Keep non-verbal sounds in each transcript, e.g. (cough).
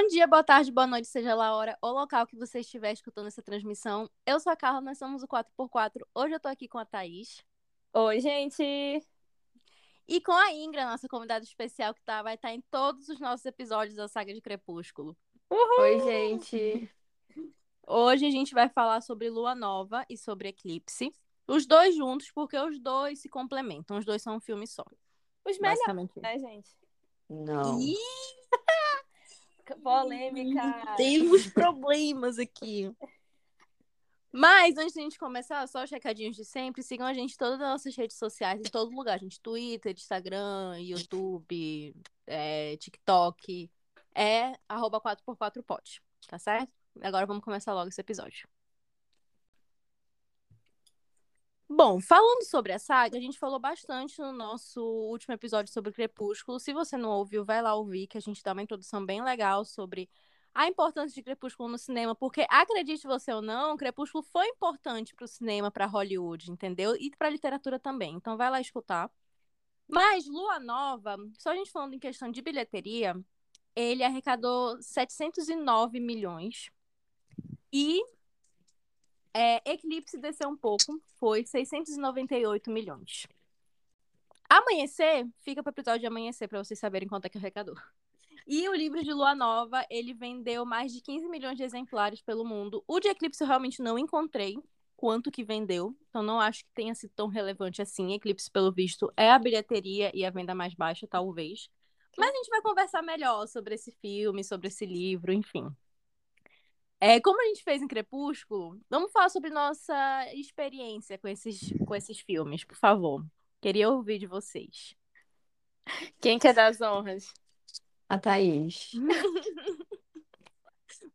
Bom dia, boa tarde, boa noite, seja lá a hora ou local que você estiver escutando essa transmissão. Eu sou a Carla, nós somos o 4x4. Hoje eu tô aqui com a Thaís. Oi, gente! E com a Ingra, nossa convidada especial, que tá, vai estar em todos os nossos episódios da saga de Crepúsculo. Uhul. Oi, gente! Hoje a gente vai falar sobre Lua Nova e sobre Eclipse. Os dois juntos, porque os dois se complementam. Os dois são um filme só. Os melhores, né, gente? Não. Ih! Polêmica. Temos problemas aqui. Mas, antes de a gente começar, só os recadinhos de sempre. Sigam a gente em todas as nossas redes sociais, em todo lugar, gente. Twitter, Instagram, YouTube, é, TikTok. É arroba 4x4pod, tá certo? Agora vamos começar logo esse episódio. Bom, falando sobre a saga, a gente falou bastante no nosso último episódio sobre Crepúsculo. Se você não ouviu, vai lá ouvir, que a gente dá uma introdução bem legal sobre a importância de Crepúsculo no cinema, porque acredite você ou não, Crepúsculo foi importante para o cinema, para Hollywood, entendeu? E para a literatura também. Então vai lá escutar. Mas Lua Nova, só a gente falando em questão de bilheteria, ele arrecadou 709 milhões. E é, Eclipse desceu um pouco, foi 698 milhões. Amanhecer, fica para o episódio de amanhecer para vocês saberem quanto é que arrecadou. E o livro de Lua Nova, ele vendeu mais de 15 milhões de exemplares pelo mundo. O de Eclipse eu realmente não encontrei quanto que vendeu, então não acho que tenha sido tão relevante assim. Eclipse, pelo visto, é a bilheteria e a venda mais baixa, talvez. Mas a gente vai conversar melhor sobre esse filme, sobre esse livro, enfim. É, como a gente fez em Crepúsculo, vamos falar sobre nossa experiência com esses, com esses filmes, por favor. Queria ouvir de vocês. Quem quer dar as honras? A Thaís. (laughs)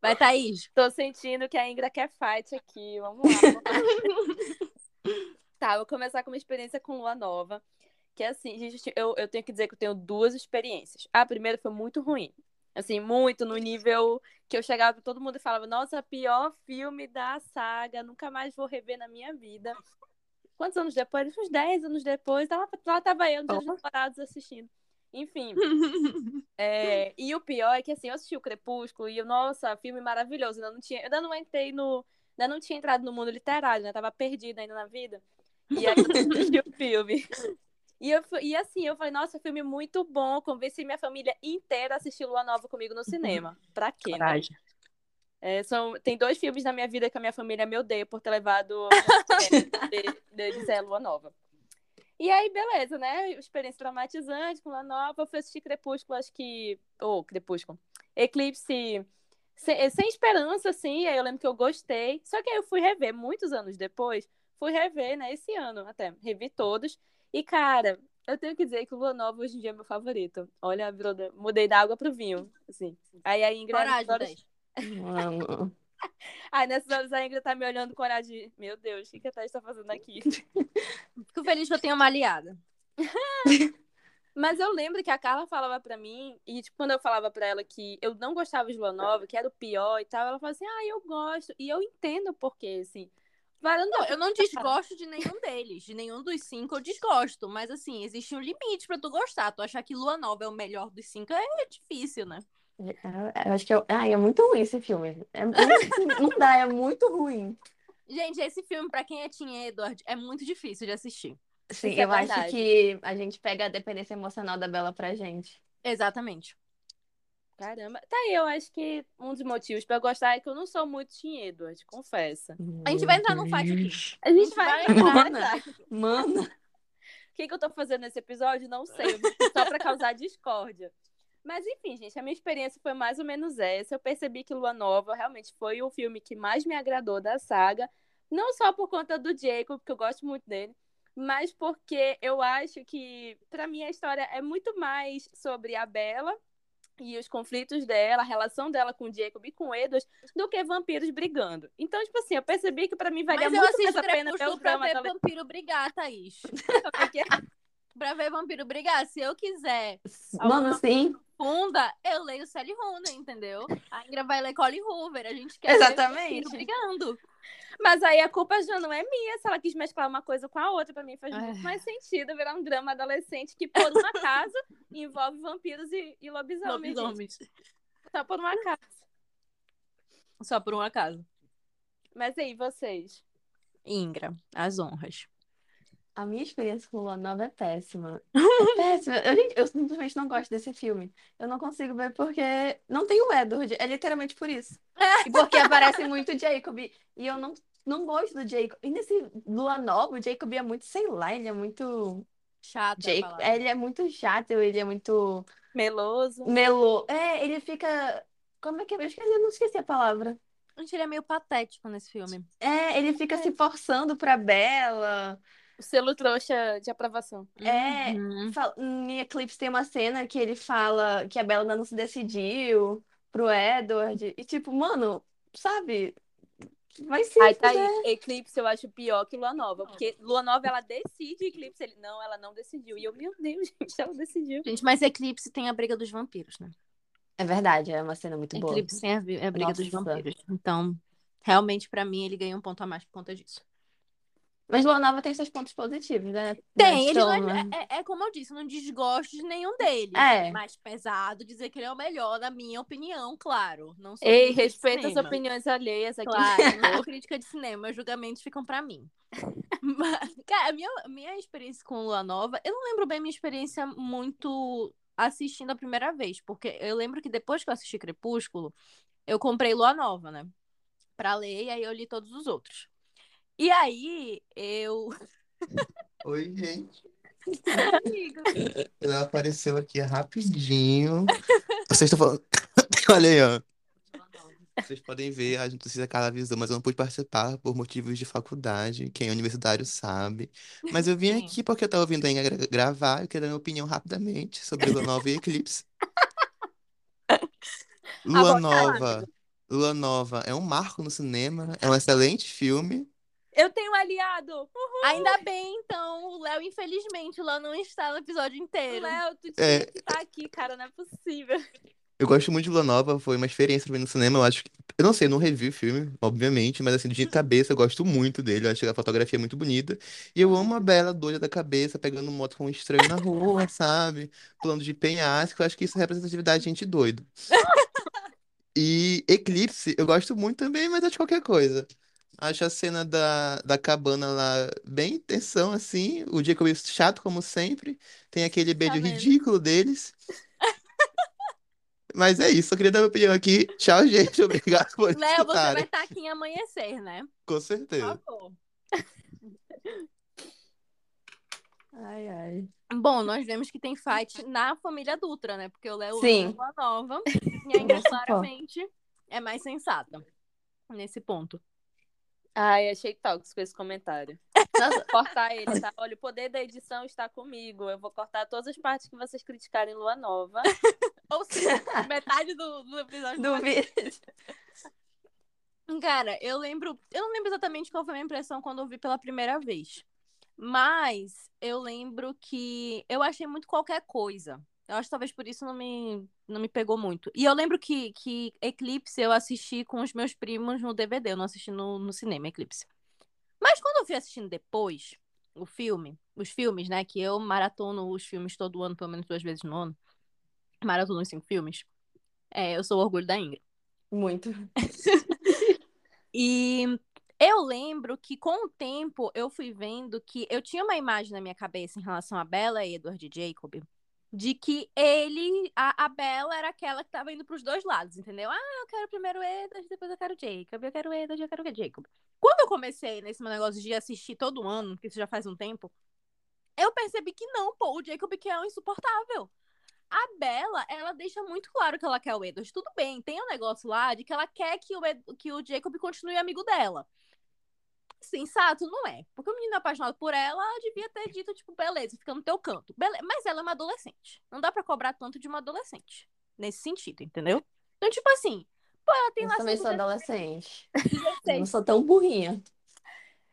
Vai, Thaís. Tô sentindo que a Ingra quer fight aqui. Vamos lá. Vamos lá. (laughs) tá, vou começar com uma experiência com Lua Nova. Que é assim, gente, eu, eu tenho que dizer que eu tenho duas experiências. A primeira foi muito ruim. Assim, muito no nível que eu chegava todo mundo e falava, nossa, pior filme da saga, nunca mais vou rever na minha vida. Quantos anos depois? Uns 10 anos depois, lá, lá tava eu, nos dias assistindo. Enfim. (laughs) é, e o pior é que, assim, eu assisti o Crepúsculo e, eu, nossa, filme maravilhoso. Eu ainda não tinha, eu ainda não entrei no... Ainda não tinha entrado no mundo literário, né? Tava perdida ainda na vida. E aí eu assisti (laughs) o filme. E, eu, e assim, eu falei, nossa, filme muito bom. Convenci minha família inteira a assistir Lua Nova comigo no cinema. (laughs) Pra quê? Né? É, são, tem dois filmes na minha vida que a minha família me odeia por ter levado (laughs) de, de, de Lua Nova. E aí, beleza, né? Experiência traumatizante com Lua Nova. Eu fui assistir Crepúsculo, acho que. Ou oh, Crepúsculo. Eclipse sem, sem esperança, assim. Aí eu lembro que eu gostei. Só que aí eu fui rever muitos anos depois. Fui rever, né? Esse ano até. Revi todos. E, cara, eu tenho que dizer que o Lua Nova hoje em dia é meu favorito. Olha, da... mudei da água pro vinho, assim. Aí a Ingrid... Coragem, horas... (laughs) Aí nessas horas a Ingrid tá me olhando com coragem de... Meu Deus, o que, que a Thaís tá fazendo aqui? (laughs) Fico feliz que eu tenha uma aliada. (laughs) Mas eu lembro que a Carla falava pra mim, e tipo, quando eu falava pra ela que eu não gostava de Lua Nova, que era o pior e tal, ela falava assim, ah, eu gosto. E eu entendo o porquê, assim. Eu não desgosto de nenhum deles. De nenhum dos cinco eu desgosto. Mas assim, existe um limite pra tu gostar. Tu achar que Lua Nova é o melhor dos cinco é difícil, né? É, eu acho que é, ai, é muito ruim esse filme. É, não dá, é muito ruim. Gente, esse filme, pra quem é Tim Edward, é muito difícil de assistir. Sim, Isso é eu é acho que a gente pega a dependência emocional da Bela pra gente. Exatamente. Caramba. Tá aí, eu acho que um dos motivos pra eu gostar é que eu não sou muito Tim Edward, confessa. A gente vai entrar no fight aqui. A gente vai entrar no fight. Mano. O que, que eu tô fazendo nesse episódio? Não sei. Só pra causar discórdia. Mas enfim, gente, a minha experiência foi mais ou menos essa. Eu percebi que Lua Nova realmente foi o filme que mais me agradou da saga. Não só por conta do Jacob, porque eu gosto muito dele, mas porque eu acho que, para mim, a história é muito mais sobre a Bella e os conflitos dela, a relação dela com o Jacob e com o Edward, do que vampiros brigando. Então, tipo assim, eu percebi que para mim valia Mas muito mais a pena ver o drama pra ver vampiro brigar, Thaís. (laughs) (laughs) pra ver vampiro brigar. Se eu quiser. Mano, sim. Funda, eu leio Sally Rooney, entendeu? A Ingra vai ler Colin Hoover. A gente quer Exatamente. ver brigando. Mas aí a culpa já não é minha se ela quis mesclar uma coisa com a outra. Pra mim faz muito mais sentido virar um drama adolescente que, por um acaso, (laughs) envolve vampiros e, e lobisomens. lobisomens. Só por um acaso. Só por um acaso. Mas aí, vocês? Ingra, as honras. A minha experiência com Lua Nova é péssima. É (laughs) péssima. Eu, gente, eu simplesmente não gosto desse filme. Eu não consigo ver porque não tem o Edward. É literalmente por isso. E porque aparece (laughs) muito o Jacob. E eu não, não gosto do Jacob. E nesse Lua Nova, o Jacob é muito, sei lá, ele é muito. Chato. é Jacob, ele é muito chato, ele é muito Meloso. melo. É, ele fica. Como é que é? Eu esqueci, eu não esqueci a palavra. Gente, ele é meio patético nesse filme. É, ele fica se forçando pra Bela. Selo trouxa de aprovação. É, Uhum. Fala- Em Eclipse tem uma cena que ele fala que a Bella ainda não se decidiu pro Edward. E tipo, mano, sabe? Vai se Aí tá aí, Eclipse eu acho pior que Lua Nova. Porque Lua Nova, ela decide, Eclipse, ele... Não, ela não decidiu. E eu, meu Deus, (laughs) gente, ela decidiu. Gente, mas Eclipse tem a briga dos vampiros, né? É verdade, é uma cena muito boa. Eclipse tem a, briga dos Nossa. vampiros. Então, realmente, pra mim, ele ganha um ponto a mais por conta disso. Mas Lua Nova tem seus pontos positivos, né? Tem, ele não é, é, é como eu disse, eu não desgosto de nenhum deles. É. Mais pesado dizer que ele é o melhor, na minha opinião, claro. Não sou Ei, respeita as opiniões alheias aqui. Claro, não sou (laughs) crítica de cinema, os julgamentos ficam pra mim. (laughs) Mas, cara, a minha, minha experiência com Lua Nova, eu não lembro bem minha experiência muito assistindo a primeira vez, porque eu lembro que depois que eu assisti Crepúsculo, eu comprei Lua Nova, né? Pra ler, e aí eu li todos os outros. E aí, eu. (laughs) Oi, gente. Ela apareceu aqui rapidinho. Vocês estão falando. (coughs) Olha aí, ó. Vocês podem ver, a gente precisa Carla avisou, mas eu não pude participar por motivos de faculdade. Quem é universitário sabe. Mas eu vim Sim. aqui porque eu tava ouvindo a Inga gra- gravar. Eu queria dar minha opinião rapidamente sobre Lua Nova e Eclipse. Lua bom, Nova. Lua Nova é um marco no cinema. É um excelente filme. Eu tenho um aliado. Ainda bem, então, o Léo, infelizmente, o Léo não está no episódio inteiro. Léo, tu tinha É. que estar aqui, cara. Não é possível. Eu gosto muito de Lua Nova, foi uma experiência pra mim no cinema. Eu acho que. Eu não sei, eu não revi o filme, obviamente, mas assim, de (laughs) cabeça eu gosto muito dele. Eu acho que a fotografia é muito bonita. E eu amo a Bela doida da cabeça, pegando moto com um estranho na rua, (laughs) sabe? Pulando de penhasco. Eu acho que isso é representatividade de gente doido. (laughs) E Eclipse, eu gosto muito também, mas é de qualquer coisa. Acho a cena da, da cabana lá bem tensão, assim. O Jacob chato, como sempre. Tem aquele beijo vendo? ridículo deles. Mas é isso, eu queria dar minha opinião aqui. Tchau, gente. (laughs) Obrigado por Léo, você vai estar aqui em amanhecer, né? Com Por certeza. favor. (laughs) Ai, ai. Bom, nós vemos que tem fight na família Dutra, né? Porque o Léo Sim. ama uma nova e (laughs) ainda pô. claramente é mais sensata nesse ponto. Ai, achei tóxico esse comentário. Nossa, Cortar ele, tá? Olha, o poder da edição está comigo. Eu vou cortar todas as partes que vocês criticarem Lua Nova. Ou seja, (laughs) metade do, do episódio do vídeo. Cara, eu lembro. Eu não lembro exatamente qual foi a minha impressão quando eu vi pela primeira vez. Mas eu lembro que eu achei muito qualquer coisa. Eu acho que talvez por isso não me, não me pegou muito. E eu lembro que, que Eclipse eu assisti com os meus primos no DVD, eu não assisti no, no cinema, Eclipse. Mas quando eu fui assistindo depois o filme, os filmes, né? Que eu maratono os filmes todo ano, pelo menos duas vezes no ano. Maratono os cinco filmes. É, eu sou o orgulho da Ingrid. Muito. (laughs) E eu lembro que com o tempo eu fui vendo que eu tinha uma imagem na minha cabeça em relação a Bella e Edward Jacob, de que ele, a, a Bella era aquela que tava indo pros dois lados, entendeu? Ah, eu quero primeiro o Edward, depois eu quero o Jacob, eu quero o Edward, eu quero o Jacob. Quando eu comecei nesse meu negócio de assistir todo ano, que isso já faz um tempo, eu percebi que não, pô, o Jacob que é um insuportável. A Bella, ela deixa muito claro que ela quer o Edward. Tudo bem, tem um negócio lá de que ela quer que o, Ed- que o Jacob continue amigo dela. Sensato, não é. Porque o menino apaixonado por ela devia ter dito, tipo, beleza, fica no teu canto. Bele- Mas ela é uma adolescente. Não dá pra cobrar tanto de uma adolescente. Nesse sentido, entendeu? Então, tipo assim, pô, ela tem Eu lá também sou adolescente. 16. Eu não sou tão burrinha.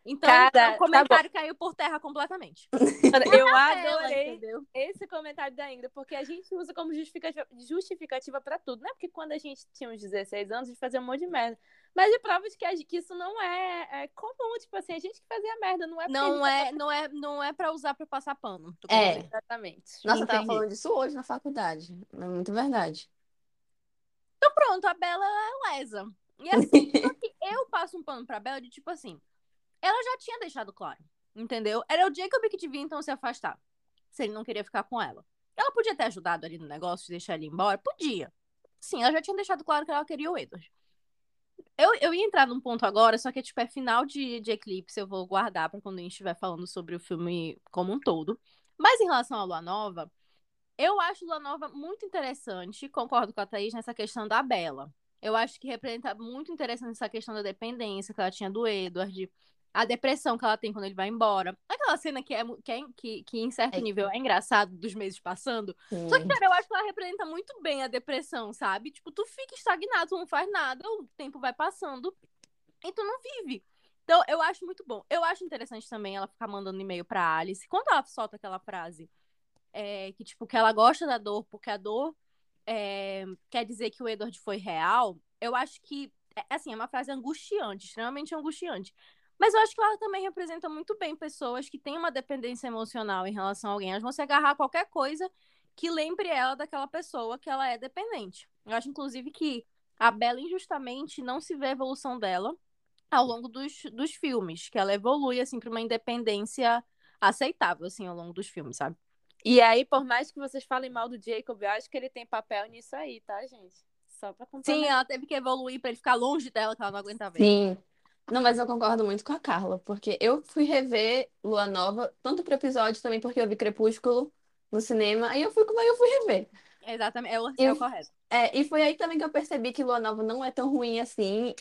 Então, Cara, tá o comentário caiu por terra completamente. (laughs) Mano, Eu Ela, adorei entendeu? esse comentário da Ingrid, porque a gente usa como justificativa, justificativa pra tudo, né? Porque quando a gente tinha uns 16 anos, a gente fazia um monte de merda. Mas de prova de que, que isso não é, é comum, tipo assim, a gente que fazia merda, não é Não é, não é, não é pra usar pra passar pano. É. dizer. Exatamente. Nossa, eu tava falando disso hoje na faculdade. É muito verdade. Então pronto, a Bela ela é lesa. E assim, só (laughs) que eu passo um pano pra Bela de tipo assim, ela já tinha deixado claro, entendeu? Era o Jacob que devia então se afastar, se ele não queria ficar com ela. Ela podia ter ajudado ali no negócio de deixar ele embora? Podia. Sim, ela já tinha deixado claro que ela queria o Edward. Eu, eu ia entrar num ponto agora, só que tipo, é final de, de Eclipse, eu vou guardar pra quando a gente estiver falando sobre o filme como um todo. Mas em relação à Lua Nova, eu acho Lua Nova muito interessante, concordo com a Thaís nessa questão da Bela. Eu acho que representa muito interessante essa questão da dependência que ela tinha do Edward, a depressão que ela tem quando ele vai embora. Aquela cena que, é, que, é, que, que em certo É. nível é engraçado dos meses passando. Sim. Só que, cara, eu acho que ela representa muito bem a depressão, sabe? Tipo, tu fica estagnado, tu não faz nada, o tempo vai passando e tu não vive. Então, eu acho muito bom. Eu acho interessante também ela ficar mandando e-mail pra Alice. Quando ela solta aquela frase é, que, tipo, que ela gosta da dor porque a dor é, quer dizer que o Edward foi real, eu acho que, é, assim, é uma frase angustiante, extremamente angustiante. Mas eu acho que ela também representa muito bem pessoas que têm uma dependência emocional em relação a alguém. Elas vão se agarrar a qualquer coisa que lembre ela daquela pessoa que ela é dependente. Eu acho, inclusive, que a Bella, injustamente, não se vê a evolução dela ao longo dos, dos filmes. Que ela evolui, assim, para uma independência aceitável, assim, ao longo dos filmes, sabe? E aí, por mais que vocês falem mal do Jacob, eu acho que ele tem papel nisso aí, tá, gente? Só pra Sim, complementar. ela teve que evoluir para ele ficar longe dela, que ela não aguentava ver. Sim. Não, mas eu concordo muito com a Carla, porque eu fui rever Lua Nova, tanto pro episódio também porque eu vi Crepúsculo no cinema, aí eu fui, aí eu fui rever. Exatamente, é o, é Eu- o correto. É, e foi aí também que eu percebi que Lua Nova não é tão ruim assim,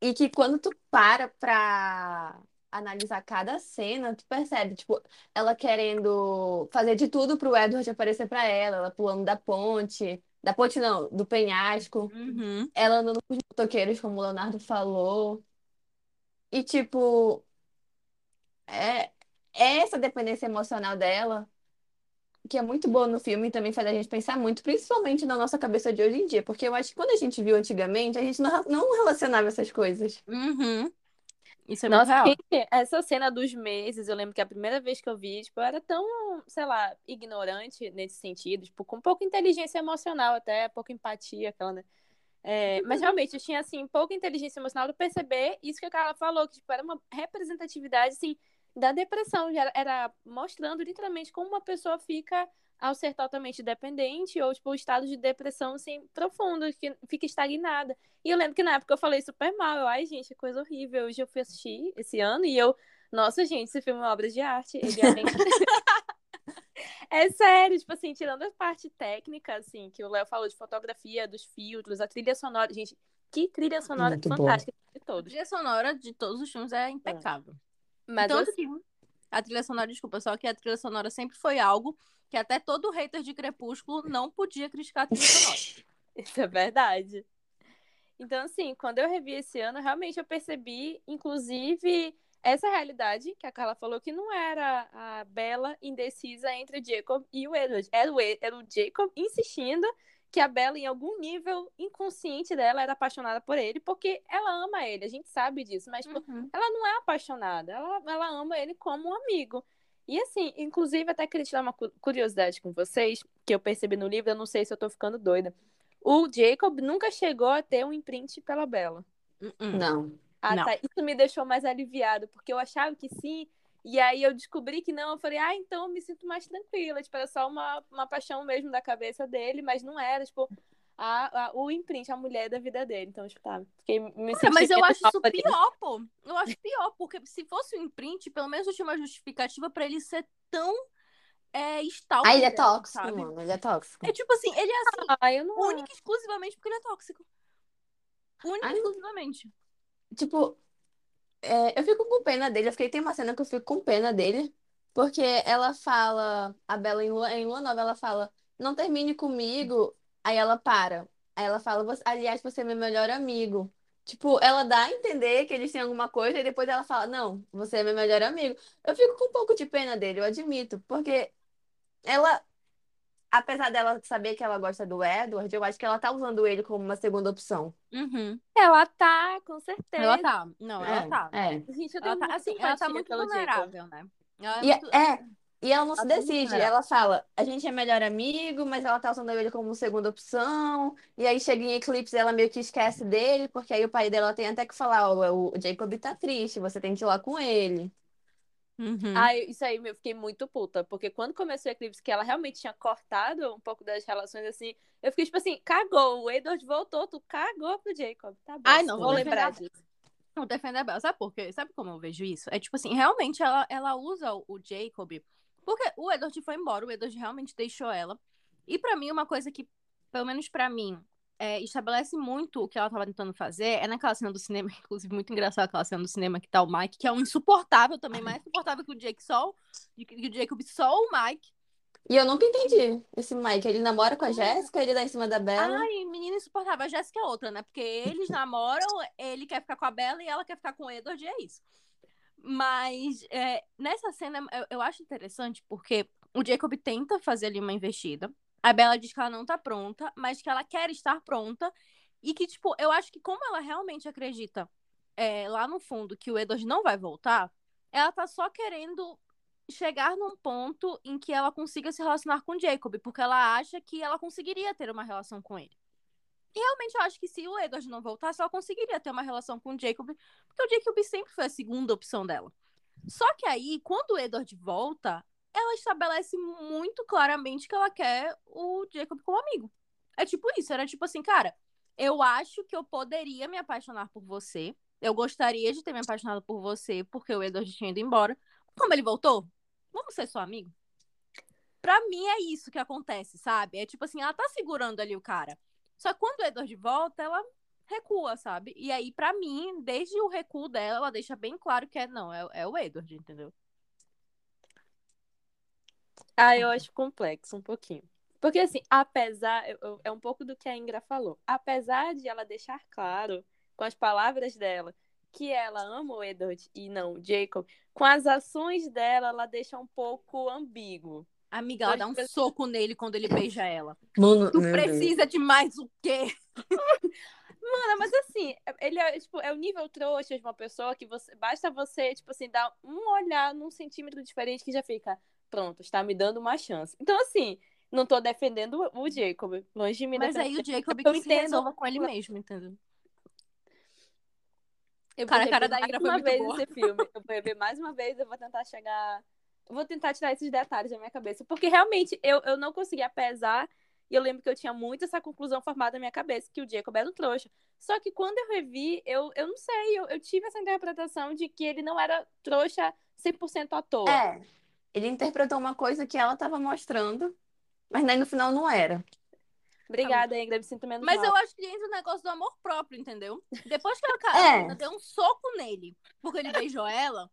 e que quando tu para pra analisar cada cena, tu percebe, tipo, ela querendo fazer de tudo pro Edward aparecer pra ela, ela pulando da ponte, da ponte não, do penhasco, Uhum. ela andando com os motoqueiros, como o Leonardo falou. E, tipo, é, é essa dependência emocional dela, que é muito boa no filme e também faz a gente pensar muito, principalmente na nossa cabeça de hoje em dia. Porque eu acho que quando a gente viu antigamente, a gente não, não relacionava essas coisas. Uhum. Isso é muito Nossa, real. essa cena dos meses, eu lembro que a primeira vez que eu vi, tipo, eu era tão, sei lá, ignorante nesse sentido, tipo, com pouca inteligência emocional até, pouca empatia, aquela, né? É, mas realmente, eu tinha, assim, pouca inteligência emocional de perceber isso que a Carla falou, que, tipo, era uma representatividade, assim, da depressão, já era, era mostrando literalmente como uma pessoa fica ao ser totalmente dependente ou, tipo, o estado de depressão, assim, profundo, que fica estagnada. E eu lembro que na época eu falei super mal. Eu, ai, gente, coisa horrível. Hoje eu fui assistir esse ano e eu, nossa, gente, esse filme é uma obra de arte. Ele é, bem- (laughs) (laughs) (laughs) é sério, tipo assim, tirando a parte técnica, assim, que o Léo falou de fotografia, dos filtros, a trilha sonora. Gente, que trilha sonora Muito boa. fantástica de A todos. trilha sonora de todos os filmes é impecável. Mas Tanto assim, que a trilha sonora, desculpa, só que a trilha sonora sempre foi algo que até todo hater de Crepúsculo não podia criticar a trilha sonora. (laughs) Isso é verdade. Então, assim, quando eu revi esse ano, realmente eu percebi, inclusive, essa realidade que a Carla falou, que não era a Bella indecisa entre o Jacob e o Edward. Era o, Ed- era o Jacob insistindo que a Bella, em algum nível inconsciente dela, era apaixonada por ele, porque ela ama ele, a gente sabe disso, mas tipo, Uhum. ela não é apaixonada, ela, ela ama ele como um amigo. E assim, inclusive, até queria tirar uma cu- curiosidade com vocês, que eu percebi no livro, eu não sei se eu tô ficando doida. O Jacob nunca chegou a ter um imprint pela Bella. Uhum. Não. Ah, Não. tá. Isso me deixou mais aliviado, porque eu achava que sim, e aí eu descobri que não. Eu falei, ah, então eu me sinto mais tranquila. Tipo, era só uma, uma paixão mesmo da cabeça dele, mas não era, tipo, a, a- o imprint, a mulher da vida dele. Então, tipo, tá. Fiquei me Cara, sentindo mas eu acho isso por ele. pior, pô. Eu acho pior, porque se fosse um imprint, pelo menos eu tinha uma justificativa pra ele ser tão é, stalker Ah, ele é tóxico, sabe? mano. Ele é tóxico. É tipo assim, ele é assim, Ah, eu não. único e exclusivamente porque ele é tóxico. Único e exclusivamente. Tipo, é, eu fico com pena dele. Eu fiquei, tem uma cena que eu fico com pena dele. Porque ela fala, a Bela em Lua, em Lua Nova, ela fala, não termine comigo. Aí ela para. Aí ela fala, "Você- aliás, você é meu melhor amigo. Tipo, ela dá a entender que eles têm alguma coisa e depois ela fala, não, você é meu melhor amigo. Eu fico com um pouco de pena dele, eu admito. Porque ela, apesar dela saber que ela gosta do Edward, eu acho que ela tá usando ele como uma segunda opção. Uhum. Ela tá, com certeza. Ela tá. Não, ela É, tá. é. Gente, Ela tá, assim, ela tá muito vulnerável, né? Ela é E muito... é, E ela não se Ela decide. não era. Ela fala, a gente é melhor amigo, mas ela tá usando ele como segunda opção. E aí chega em Eclipse, ela meio que esquece dele, porque aí o pai dela tem até que falar, ó, o Jacob tá triste, você tem que ir lá com ele. Uhum. Eu- isso aí eu fiquei muito puta, porque quando começou o Eclipse, que ela realmente tinha cortado um pouco das relações assim, eu fiquei tipo assim, cagou, o Edward voltou, tu cagou pro Jacob, tá bom. Ai, não, vou lembrar disso. Vou defender a Bella. Sabe por quê? Sabe como eu vejo isso? É tipo assim, realmente ela, ela usa o, o Jacob. Porque o Edward foi embora, o Edward realmente deixou ela. E pra mim, uma coisa que, pelo menos pra mim, é, estabelece muito o que ela tava tentando fazer é naquela cena do cinema, (laughs) inclusive muito engraçada aquela cena do cinema que tá o Mike, que é um insuportável também, mais insuportável que o Jake o- que o Jacob só o Mike. E eu nunca entendi esse Mike. Ele namora com a Jéssica, ele dá em cima da Bella. Ai, menina insuportável. A Jéssica é outra, né? Porque eles namoram, ele quer ficar com a Bella e ela quer ficar com o Edward, e é isso. Mas é, nessa cena eu, eu acho interessante porque o Jacob tenta fazer ali uma investida. A Bella diz que ela não tá pronta, mas que ela quer estar pronta. E que, tipo, eu acho que como ela realmente acredita é, lá no fundo que o Edward não vai voltar, ela tá só querendo chegar num ponto em que ela consiga se relacionar com Jacob, porque ela acha que ela conseguiria ter uma relação com ele. E realmente eu acho que se o Edward não voltasse, ela conseguiria ter uma relação com o Jacob, porque o Jacob sempre foi a segunda opção dela. Só que aí, quando o Edward volta, ela estabelece muito claramente que ela quer o Jacob como amigo. É tipo isso, era tipo assim, cara, eu acho que eu poderia me apaixonar por você. Eu gostaria de ter me apaixonado por você, porque o Edward tinha ido embora. Como ele voltou, vamos ser só amigo? Pra mim é isso que acontece, sabe? É tipo assim, ela tá segurando ali o cara. Só que quando o Edward volta, ela recua, sabe? E aí, pra mim, desde o recuo dela, ela deixa bem claro que é não, é, é o Edward, entendeu? Ah, eu acho complexo um pouquinho. Porque, assim, apesar. eu- eu- é um pouco do que a Ingra falou. Apesar de ela deixar claro, com as palavras dela, que ela ama o Edward e não o Jacob, com as ações dela, ela deixa um pouco ambíguo. Amiga, ela dá um soco nele quando ele beija ela. Mano, Tu meu Deus. precisa de mais o quê? (laughs) Mano, mas assim, ele é, tipo, é o nível trouxa de uma pessoa que você. Basta você, tipo assim, dar um olhar num centímetro diferente que já fica. Pronto, está me dando uma chance. Então, assim, não tô defendendo o Jacob. Longe de mim Mas aí o Jacob Eu que se entendo. resolva com ele mesmo, entendeu? Eu vou Cara, a cara rever da mais Ingra foi uma muito vez boa. esse filme. Eu vou rever mais uma vez, eu vou tentar chegar. Eu vou tentar tirar esses detalhes da minha cabeça. Porque realmente eu, eu não consegui apesar. E eu lembro que eu tinha muito essa conclusão formada na minha cabeça, que o Jacob era um trouxa. Só que quando eu revi, eu, eu não sei, eu, eu tive essa interpretação de que ele não era trouxa 100% à toa. É, ele interpretou uma coisa que ela tava mostrando, mas daí no final não era. Obrigada, Ingrid, me sinto menos Mas mal. eu acho que entra o negócio do amor próprio, entendeu? Depois que a cara (laughs) É. deu um soco nele, porque ele beijou ela,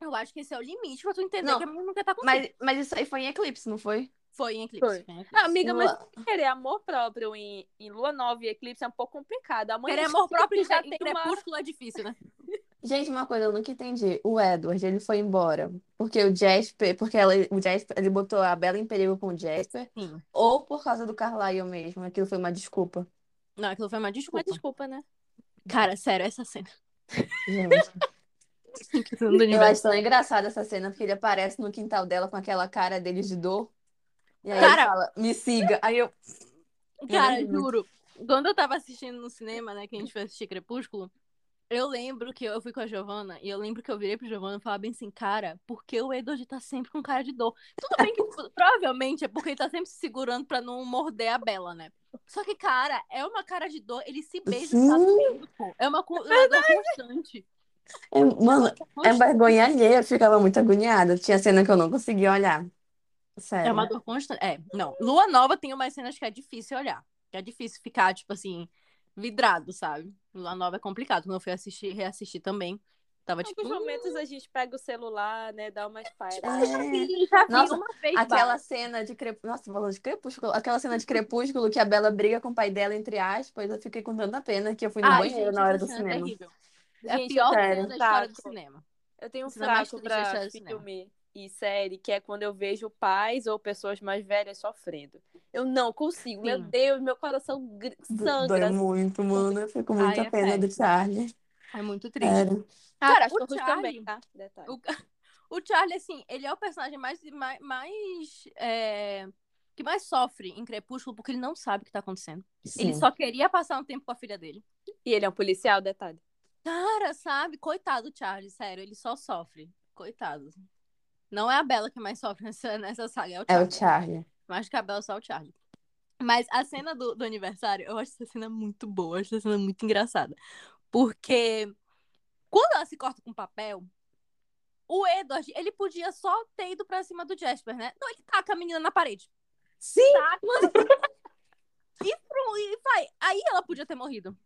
eu acho que esse é o limite pra tu entender Não, que a não quer estar contigo. Mas, mas isso aí foi em Eclipse, não foi? Foi em Eclipse. Foi. foi em Eclipse. Ah, amiga, mas Lua- querer amor próprio em, em Lua Nova e Eclipse é um pouco complicado. A mãe Querer amor próprio já em tem uma... Crepúsculo é difícil, né? (laughs) Gente, uma coisa eu nunca entendi. O Edward, ele foi embora porque o Jasper, porque ela, o Jasper, ele botou a Bella em perigo com o Jasper, Sim. ou por causa do Carlyle mesmo. Aquilo foi uma desculpa. Não, aquilo foi uma Uma desculpa. desculpa, né? Cara, sério, essa cena. Gente, (laughs) eu acho tão engraçada essa cena, porque ele aparece no quintal dela com aquela cara dele de dor. E aí Cara- ele fala, me siga. Aí eu. Cara, juro. Quando eu tava assistindo no cinema, né, que a gente foi assistir Crepúsculo, eu lembro que eu fui com a Giovana e eu lembro que eu virei pro Giovana e falava bem assim, cara, por que o Edward tá sempre com cara de dor? Tudo bem que provavelmente é porque ele tá sempre se segurando pra não morder a Bela, né? Só que, cara, é uma cara de dor, ele se beija Sim. tá tempo. É uma, dor constante. É, mano, é Constante. vergonha alheia. Eu ficava muito agoniada. Tinha cena que eu não conseguia olhar. Sério. É uma dor constante. É, não. Lua Nova tem umas cenas que é difícil olhar. Que é difícil ficar, tipo assim, vidrado, sabe? Lua Nova é complicado. Quando eu fui assistir, reassistir também, tava Em tipo. alguns momentos a gente pega o celular, né? Dá uma espalhada. É. "Ih, já vi Nossa, uma vez. Aquela basta." cena de crepúsculo. Nossa, falando de crepúsculo. Aquela cena de crepúsculo que a Bela briga com o pai dela, entre aspas. Eu fiquei com tanta pena que eu fui no Ai, banheiro gente, na hora do é cinema. terrível. É a Gente, pior cena da história do cinema. Eu tenho um fraco pra filme e série, que é quando eu vejo pais ou pessoas mais velhas sofrendo. Eu não consigo. Meu Sim. Deus, meu coração gr- sangra. Dói muito, mano. Eu fico com muita Ai, é pena do. Charlie. É muito triste. Sério. Ah, Cara, as o Charlie, também, tá? Detalhe. o, (laughs) O Charlie, assim, ele é o personagem mais. mais, mais é, que mais sofre em Crepúsculo porque ele não sabe o que tá acontecendo. Ele Sim. só queria passar um tempo com a filha dele. E ele é um policial, detalhe. Cara, sabe? Coitado do Charlie, sério, ele só sofre. Coitado. Não é a Bella que mais sofre nessa, saga, é o É Charlie. o Charlie. Mais que a Bella, só o Charlie. Mas a cena do, do aniversário, eu acho essa cena muito boa, eu acho essa cena muito engraçada. Porque quando ela se corta com papel, o Edward, ele podia só ter ido pra cima do Jasper, né? Não, ele taca a menina na parede. Sim! (laughs) E, pro- e vai. Aí ela podia ter morrido.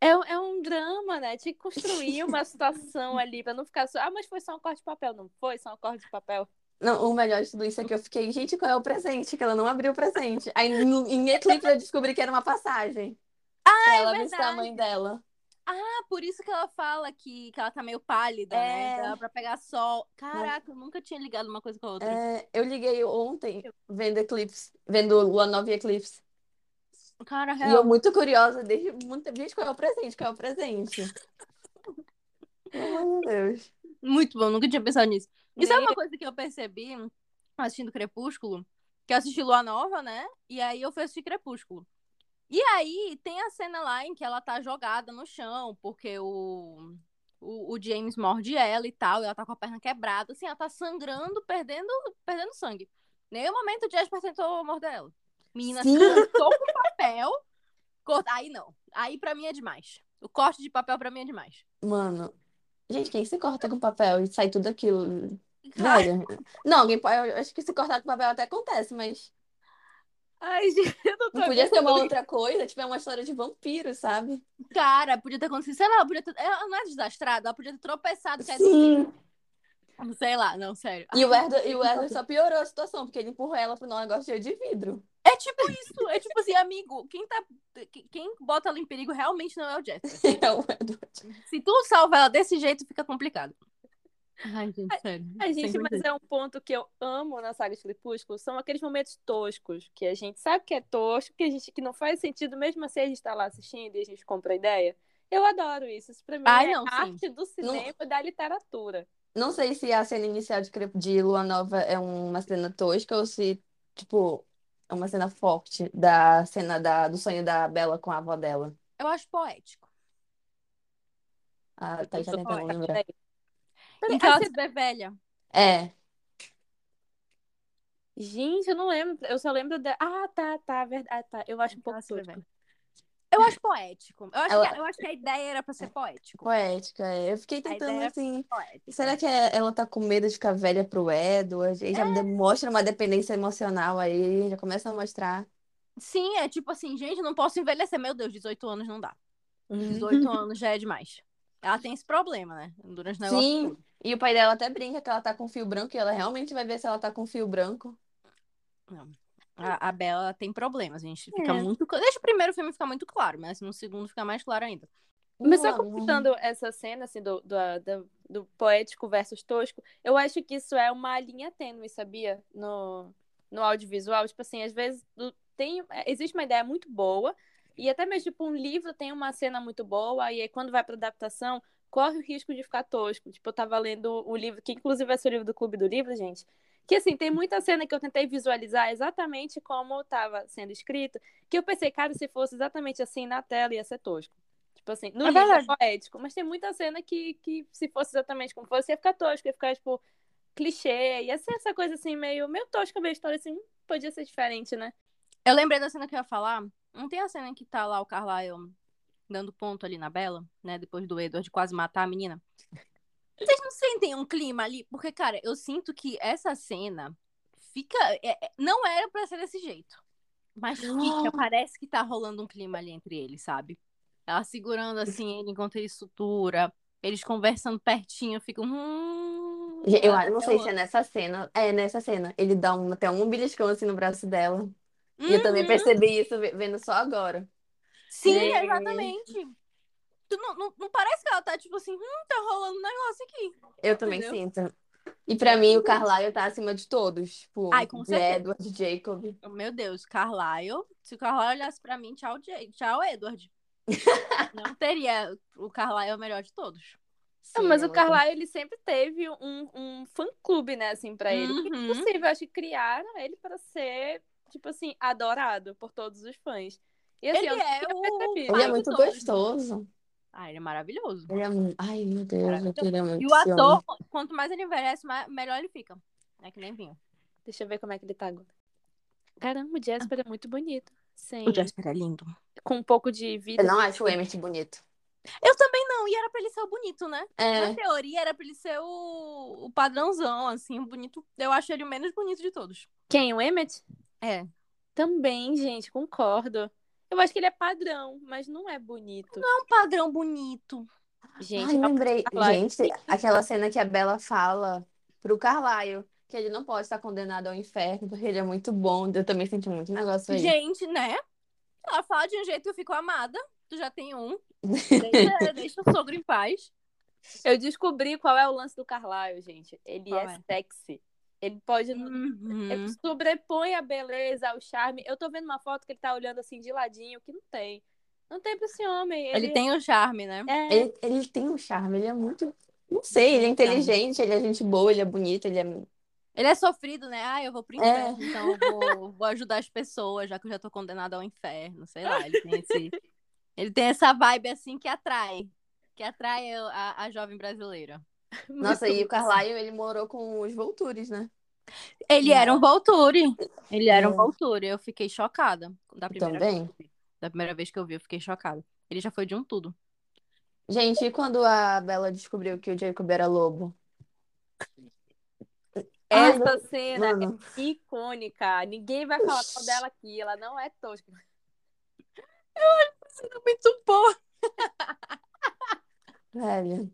É, um- é um drama, né? Tinha que construir uma situação ali pra não ficar só. Ah, mas foi só um corte de papel. Não foi só um corte de papel. Não, o melhor de tudo isso é que eu fiquei, gente, qual é o presente? Que ela não abriu o presente. Aí no, em Eclipse eu descobri que era uma passagem. Ah, ela visitar a mãe dela. Ah, por isso que ela fala que, que ela tá meio pálida, né? É. Dá pra pegar sol. Caraca, eu nunca tinha ligado uma coisa com a outra. É, eu liguei ontem vendo Eclipse, vendo Lua Nova e Eclipse. Cara, E eu real. muito curiosa, desde muito tempo. Gente, qual é o presente? Qual é o presente? De Deus. Muito bom, nunca tinha pensado nisso. E sabe Nem- uma coisa que eu percebi assistindo Crepúsculo? Que eu assisti Lua Nova, né? E aí eu fui assistir Crepúsculo. E aí tem a cena lá em que ela tá jogada no chão, porque o, o, o James morde ela e tal, e ela tá com a perna quebrada, assim, ela tá sangrando, perdendo, perdendo sangue. Nenhum momento o Jasper tentou morder ela. Menina Sim. cortou com papel. Corta... Aí não. Aí pra mim é demais. O corte de papel pra mim é demais. Mano, gente, quem se corta com papel e sai tudo aquilo? (laughs) Velho. Não, alguém pode. Eu acho que se cortar com papel até acontece, mas Ai, gente, eu não tô não podia ser uma aguentando. outra coisa, tipo, é uma história de vampiro, sabe? Cara, podia ter acontecido, sei lá, ela podia ter, ela não é desastrada, ela podia ter tropeçado, Sim. sei lá, não, sério. E o Edward, e o Edward só piorou a situação, porque ele empurrou ela pro negócio cheio de vidro. É tipo isso, é tipo assim, amigo, quem tá, quem- bota ela em perigo realmente não é o Jasper. (laughs) É o Edward. Se tu salva ela desse jeito, fica complicado. Ai, gente, sério. Ai, gente, Sem mas é um ponto que eu amo na saga de Crepúsculo, são aqueles momentos toscos, que a gente sabe que é tosco, que a gente que não faz sentido, mesmo assim a gente tá lá assistindo e a gente compra a ideia. Eu adoro isso. Isso pra mim Ai, é não, sim. arte do cinema e da literatura. Não sei se a cena inicial de, Crep- de Lua Nova é uma cena tosca ou se, tipo, é uma cena forte da cena da, do sonho da Bella com a avó dela. Eu acho poético. Ah, tá já tentando poética, lembrar. peraí. Ela se é velha. É, Gente, eu não lembro. Eu só lembro da. Ah, tá, tá, verdade. Ah, tá. Eu acho um pouco vê tosco. Eu acho poético. Eu acho, Ela- que, eu acho que a ideia era pra ser poético. poética. é. Eu fiquei tentando assim. Será que é- ela tá com medo de ficar velha pro Edward? E já É. demonstra uma dependência emocional aí, já começa a mostrar. Sim, é tipo assim, gente, não posso envelhecer. Meu Deus, 18 anos não dá. 18 (laughs) anos já é demais. Ela tem esse problema, né? Durante o negócio Sim, todo. e o pai dela até brinca que ela tá com fio branco e ela realmente vai ver se ela tá com fio branco. Não. A, a Bella tem problemas, a gente fica É. muito. Deixa o primeiro filme ficar muito claro, mas no segundo fica mais claro ainda. Mas só completando essa cena, assim, do, do, do, do poético versus tosco, eu acho que isso é uma linha tênue, sabia? No, no audiovisual. Tipo assim, às vezes do- tem, existe uma ideia muito boa, e até mesmo, tipo, um livro tem uma cena muito boa, e aí quando vai pra adaptação, corre o risco de ficar tosco. Tipo, eu tava lendo o livro, que inclusive vai ser o livro do Clube do Livro, gente. Que assim, tem muita cena que eu tentei visualizar exatamente como estava sendo escrito, que eu pensei, cara, se fosse exatamente assim na tela, ia ser tosco. Tipo assim, no É livro é poético, mas tem muita cena que, que se fosse exatamente como fosse, ia ficar tosco, ia ficar, tipo, clichê, ia ser essa coisa assim, meio, meio tosca meio história, assim, podia ser diferente, né? Eu lembrei da cena que eu ia falar. Não tem a cena em que tá lá o Carlyle dando ponto ali na Bella, né? Depois do Edward quase matar a menina. Vocês não sentem um clima ali? Porque, cara, eu sinto que essa cena fica. é- é- não era pra ser desse jeito. Mas fica, parece que tá rolando um clima ali entre eles, sabe? Ela segurando assim ele enquanto ele sutura. Eles conversando pertinho, ficam. Hum, Eu não sei eu- se é nessa cena. É, nessa cena. Ele dá um, até um beliscão assim no braço dela. E eu também Uhum. percebi isso ve- vendo só agora. Sim, Gente. exatamente. Tu não, não, não parece que ela tá tipo assim, hum, tá rolando um negócio aqui. Eu também Entendeu? sinto. E pra mim, o Carlyle tá acima de todos. Tipo, Ai, com de certeza. Edward, Jacob. Meu Deus, Carlyle. Se o Carlyle olhasse pra mim, tchau, Jay, tchau, Edward. (laughs) não teria. O Carlyle é o melhor de todos. Não, Sim, mas é o muito- Carlyle, ele sempre teve um, um fã-clube, né, assim, pra ele. Uhum. é impossível, eu acho que criaram ele pra ser, tipo assim, adorado por todos os fãs. E assim, Ele eu não é o. Ele é muito todos, né? Ah, ele é maravilhoso. Ele é muito... Ai, meu Deus, eu queria muito E o ator, homem. quanto mais ele envelhece, mais- melhor ele fica. É que nem vinho. Deixa eu ver como é que ele tá agora. Caramba, o Jasper é muito bonito. Sim. O Jasper é lindo. Com um pouco de vida. Eu não acho o Emmett bonito. Eu também não, e era pra ele ser o bonito, né? É, Na teoria era pra ele ser o, o padrãozão, assim, o bonito. Eu acho ele o menos bonito de todos. Quem? O Emmett? É. Também, gente, concordo. Eu acho que ele é padrão, mas não é bonito. É um padrão bonito. Gente, Ai, lembrei. Carlyle. Gente, aquela cena que a Bella fala pro Carlyle que ele não pode estar condenado ao inferno porque ele é muito bom. Eu também senti muito negócio aí. Gente, né? Ela fala de um jeito que eu fico amada. Tu já tem um. (laughs) Deixa, deixa o sogro em paz. eu descobri qual é o lance do Carlyle, gente. Ele é, é? sexy. Ele pode. Uhum. Ele sobrepõe a beleza, o charme. Eu tô vendo uma foto que ele tá olhando assim de ladinho, que não tem. Não tem pra esse homem. Ele tem o charme, né? É, Ele, ele tem um charme, ele é muito. Não sei, ele é inteligente, ele é gente boa, ele é bonito, ele é. Ele é sofrido, né? Ah, eu vou pro É. inferno, então eu vou, vou ajudar as pessoas, já que eu já tô condenada ao inferno. Sei lá, ele tem esse. Ele tem essa vibe assim que atrai. Que atrai a, a jovem brasileira. (laughs) Nossa, muito e o Carlyle, ele morou com os Voltures, né? Ele era um Volture. Ele era um É. Volture. Eu fiquei chocada. Da primeira, Também. Vez que eu vi. da primeira vez que eu vi, eu fiquei chocada. Ele já foi de um tudo. Gente, e quando a Bella descobriu que o Jacob era lobo? Ai, Essa cena Mano, é icônica. Ninguém vai falar mal dela aqui. Ela não é tosca. Muito bom. velho,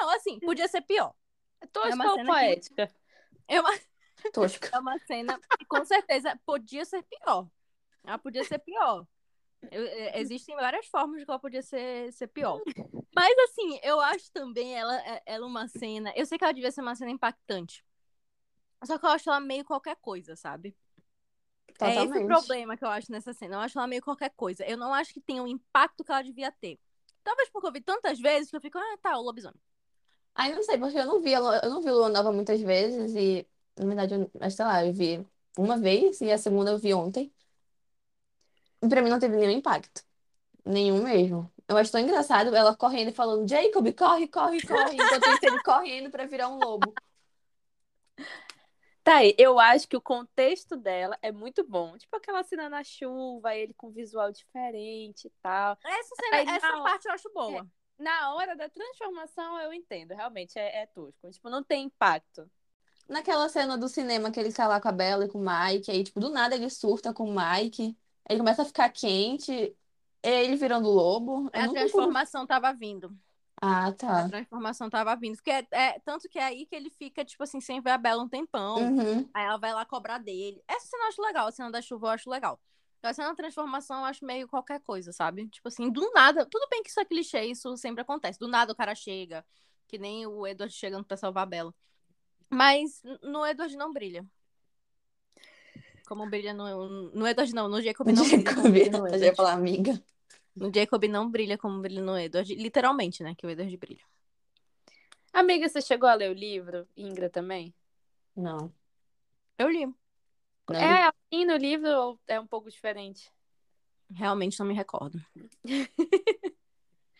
Não, assim, podia ser pior. É tosca uma ou cena que- poética? É uma, (laughs) tosca. é uma cena que com certeza podia ser pior. Ela podia ser pior. Eu- é, existem várias formas de que ela podia ser, ser pior. Mas, assim, eu acho também ela, é- ela uma cena. Eu sei que ela devia ser uma cena impactante. Só que eu acho ela meio qualquer coisa, sabe? É esse o Totalmente. problema que eu acho nessa cena. Eu acho ela meio qualquer coisa. Eu não acho que tenha o impacto que ela devia ter. Talvez porque eu vi tantas vezes que eu fico, ah, tá, o lobisomem. Ai, não sei, porque eu não vi, eu não vi Lua Nova muitas vezes e, na verdade, eu, mas, sei lá, eu vi uma vez e a segunda eu vi ontem. E pra mim não teve nenhum impacto. Nenhum mesmo. Eu acho tão engraçado ela correndo e falando, Jacob, corre, corre, corre. Enquanto ele correndo pra virar um lobo. Tá aí, eu acho que o contexto dela é muito bom. Tipo aquela cena na chuva, ele com visual diferente e tal. Essa, cena, Aí, essa não, parte eu acho boa. Na hora da transformação, eu entendo. Realmente é, é tosco. Tipo, não tem impacto. Naquela cena do cinema que ele tá lá com a Bella e com o Mike, aí, tipo, do nada ele surta com o Mike, ele começa a ficar quente, ele virando lobo. Eu A nunca- transformação tava vindo. Ah, A tá. transformação tava vindo. Porque é, é- tanto que é aí que ele fica, tipo assim, sem ver a Bela um tempão. Uhum. Aí ela vai lá cobrar dele. Essa cena eu acho legal, a cena da chuva eu acho legal. A cena da transformação eu acho meio qualquer coisa, sabe? Tipo assim, do nada. Tudo bem que isso é clichê, isso sempre acontece. Do nada o cara chega, que nem o Edward chegando pra salvar a Bela. Mas no Edward não brilha. Como brilha no. No Edward não, no Jacob não brilha. como Jacob, brilha no eu já ia falar amiga. No Jacob não brilha como brilha no Edward. Literalmente, né? Que o Edward brilha. Amiga, você chegou a ler o livro? Ingra também? Não. Eu li. Não, É assim no livro ou é um pouco diferente? Realmente não me recordo. (laughs)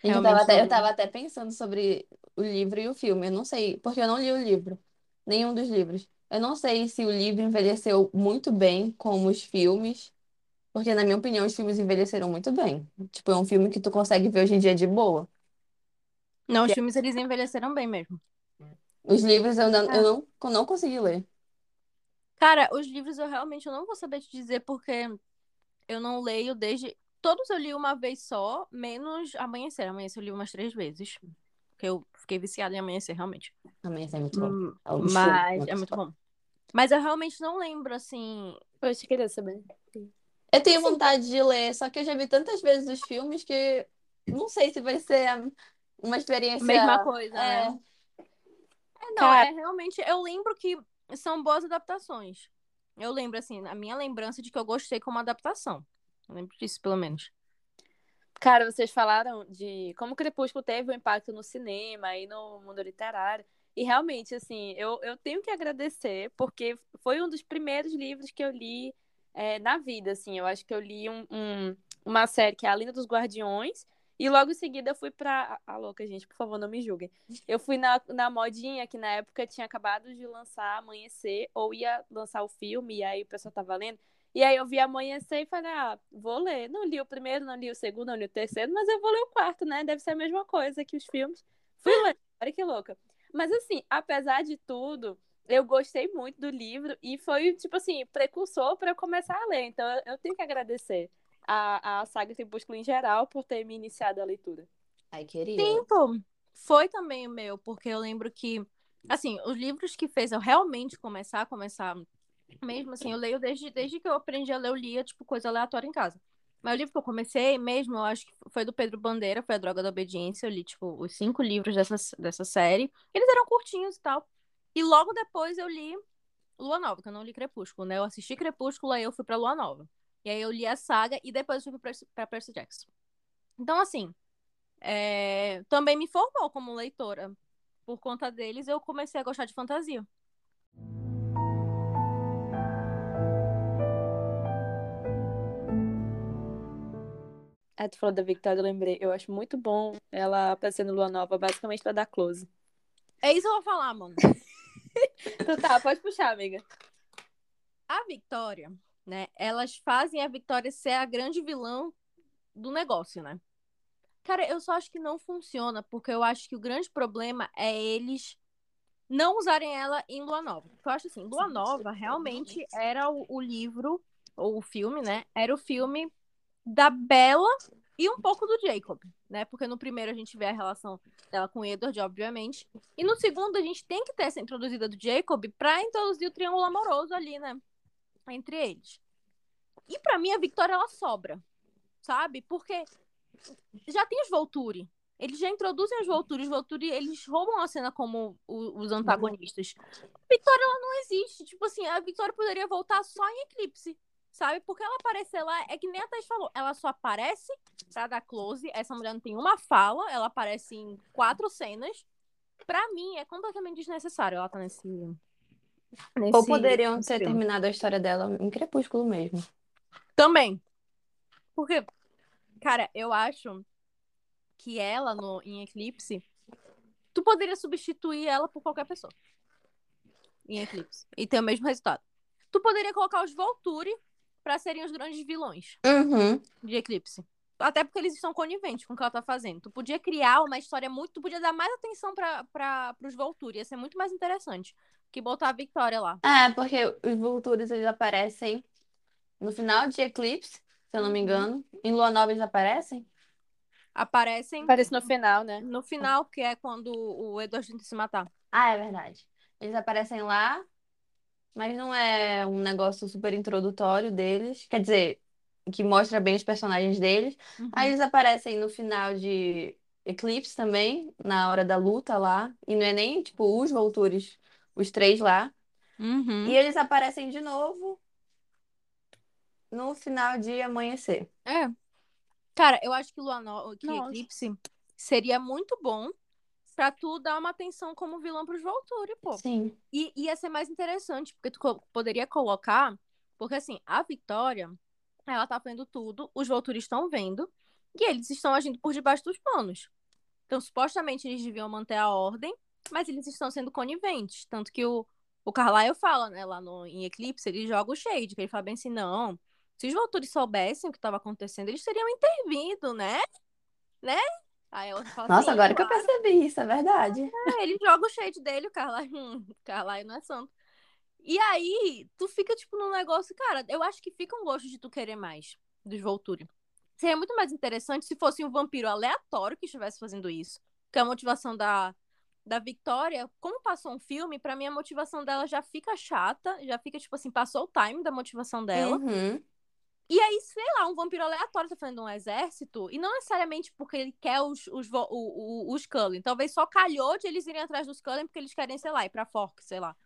Eu Realmente tava até, eu tava até pensando sobre o livro e o filme. Eu não sei, porque eu não li o livro. Nenhum dos livros. Eu não sei se o livro envelheceu muito bem como os filmes. Porque, na minha opinião, os filmes envelheceram muito bem. Tipo, é um filme que tu consegue ver hoje em dia de boa. Não, os filmes eles envelheceram bem mesmo. Os livros eu não, É. eu não, eu não consegui ler. Cara, os livros eu realmente não vou saber te dizer porque eu não leio desde. Todos eu li uma vez só, menos Amanhecer. Amanhecer eu li umas três vezes. Porque eu fiquei viciada em Amanhecer, realmente. Isso é muito bom. Hum, É um Mas filmes, é muito bom. Mas eu realmente não lembro, assim. Poxa, queria saber. Eu tenho vontade de ler, só que eu já vi tantas vezes os filmes que não sei se vai ser uma experiência. Mesma coisa, É. né? É, não, Cara- é realmente. Eu lembro que são boas adaptações. Eu lembro, assim, a minha lembrança de que eu gostei como adaptação. Eu lembro disso, pelo menos. Cara, vocês falaram de como Crepúsculo teve um impacto no cinema e no mundo literário. E realmente, assim, eu, eu tenho que agradecer, porque foi um dos primeiros livros que eu li é, na vida, assim. Eu acho que eu li um, um, uma série que é A Linda dos Guardiões, e logo em seguida eu fui pra. Ah, louca, gente, por favor, não me julguem. Eu fui na, na modinha que na época tinha acabado de lançar Amanhecer, ou ia lançar o filme, e aí o pessoal tava lendo. E aí eu vi Amanhecer e falei, ah, vou ler. Não li o primeiro, não li o segundo, não li o terceiro, mas eu vou ler o quarto, né? Deve ser a mesma coisa que os filmes. Fui ler. Olha que louca. Mas assim, apesar de tudo, eu gostei muito do livro e foi, tipo assim, precursor para eu começar a ler. Então eu tenho que agradecer a, a saga Crepúsculo em geral por ter me iniciado a leitura. Ai, querida. Sim, pô. Foi também o meu, porque eu lembro que, assim, os livros que fez eu realmente começar, começar mesmo, assim, eu leio desde, desde que eu aprendi a ler, eu lia, tipo, coisa aleatória em casa. Mas o livro que eu comecei mesmo, eu acho que foi do Pedro Bandeira, foi A Droga da Obediência. Eu li, tipo, os cinco livros dessa, dessa série. Eles eram curtinhos e tal. E logo depois eu li Lua Nova, que eu não li Crepúsculo, né? Eu assisti Crepúsculo, aí eu fui pra Lua Nova. E aí eu li a saga e depois fui pra, pra Percy Jackson. Então, assim, é... também me formou como leitora. Por conta deles, eu comecei a gostar de fantasia. Ah, tu falou da Victoria, eu lembrei. Eu acho muito bom ela aparecendo Lua Nova, basicamente pra dar close. É isso que eu vou falar, mano. (laughs) então tá, pode puxar, amiga. A Victoria, né? Elas fazem a Victoria ser a grande vilã do negócio, né? Cara, eu só acho que não funciona, porque eu acho que o grande problema é eles não usarem ela em Lua Nova. Porque eu acho assim, Lua Nova realmente era o, o livro, ou o filme, né? Era o filme da Bella e um pouco do Jacob, né? Porque no primeiro a gente vê a relação dela com o Edward, obviamente. E no segundo a gente tem que ter essa introduzida do Jacob pra introduzir o triângulo amoroso ali, né? Entre eles. E para mim a Victoria ela sobra, sabe? Porque já tem os Volturi. Eles já introduzem os Volturi. Os Volturi, eles roubam a cena como os antagonistas. A Victoria, ela não existe. Tipo assim, a Victoria poderia voltar só em Eclipse sabe? Porque ela aparecer lá, é que nem a Thais falou, ela só aparece pra dar close, essa mulher não tem uma fala, ela aparece em quatro cenas. Pra mim, é completamente desnecessário ela tá nesse... nesse Ou poderiam ter filme. terminado a história dela em Crepúsculo mesmo. Também. Porque, cara, eu acho que ela, no, em Eclipse, tu poderia substituir ela por qualquer pessoa. Em Eclipse. E ter o mesmo resultado. Tu poderia colocar os Volturi para serem os grandes vilões uhum. de Eclipse. Até porque eles estão coniventes com o que ela tá fazendo. Tu podia criar uma história muito. Tu podia dar mais atenção para os Volturi. Ia ser muito mais interessante que botar a Victoria lá. É, porque os Voltures eles aparecem no final de Eclipse, se eu não me uhum. engano. Em Lua Nova eles aparecem? Aparecem. Aparece no final, né? No final, que é quando o Edward tenta se matar. Ah, é verdade. Eles aparecem lá mas não é um negócio super introdutório deles. Quer dizer, que mostra bem os personagens deles. Uhum. Aí eles aparecem no final de Eclipse também, na hora da luta lá. E não é nem, tipo, os Voltures, os três lá. Uhum. E eles aparecem de novo no final de Amanhecer. É. Cara, eu acho que Lua no... que Eclipse seria muito bom pra tu dar uma atenção como vilão pros Volturi, pô. Sim. E ia ser mais interessante, porque tu poderia colocar. Porque assim, a Vitória, ela tá vendo tudo, os Volturi estão vendo, e eles estão agindo por debaixo dos panos. Então, supostamente, eles deviam manter a ordem, mas eles estão sendo coniventes. Tanto que o, o Carlyle fala, né, lá no, em Eclipse, ele joga o shade, que ele fala bem assim, não. Se os Volturi soubessem o que estava acontecendo, eles teriam intervindo, né? Né? Aí ela fala Nossa, assim, agora que eu percebi isso, é verdade. É, ele joga o shade dele, o Carlyle, (laughs) hum, Carlyle não é santo. E aí, tu fica, tipo, num negócio, cara, eu acho que fica um gosto de tu querer mais dos Volturi. Seria muito mais interessante se fosse um vampiro aleatório que estivesse fazendo isso. Que a motivação da, da Victoria, como passou um filme, para mim a motivação dela já fica chata, já fica, tipo assim, passou o time da motivação dela. Uhum. E aí, sei lá, um vampiro aleatório tá fazendo um exército, e não necessariamente porque ele quer os, os, os, os Cullen. Talvez só calhou de eles irem atrás dos Cullen porque eles querem, sei lá, ir pra Fork, sei lá.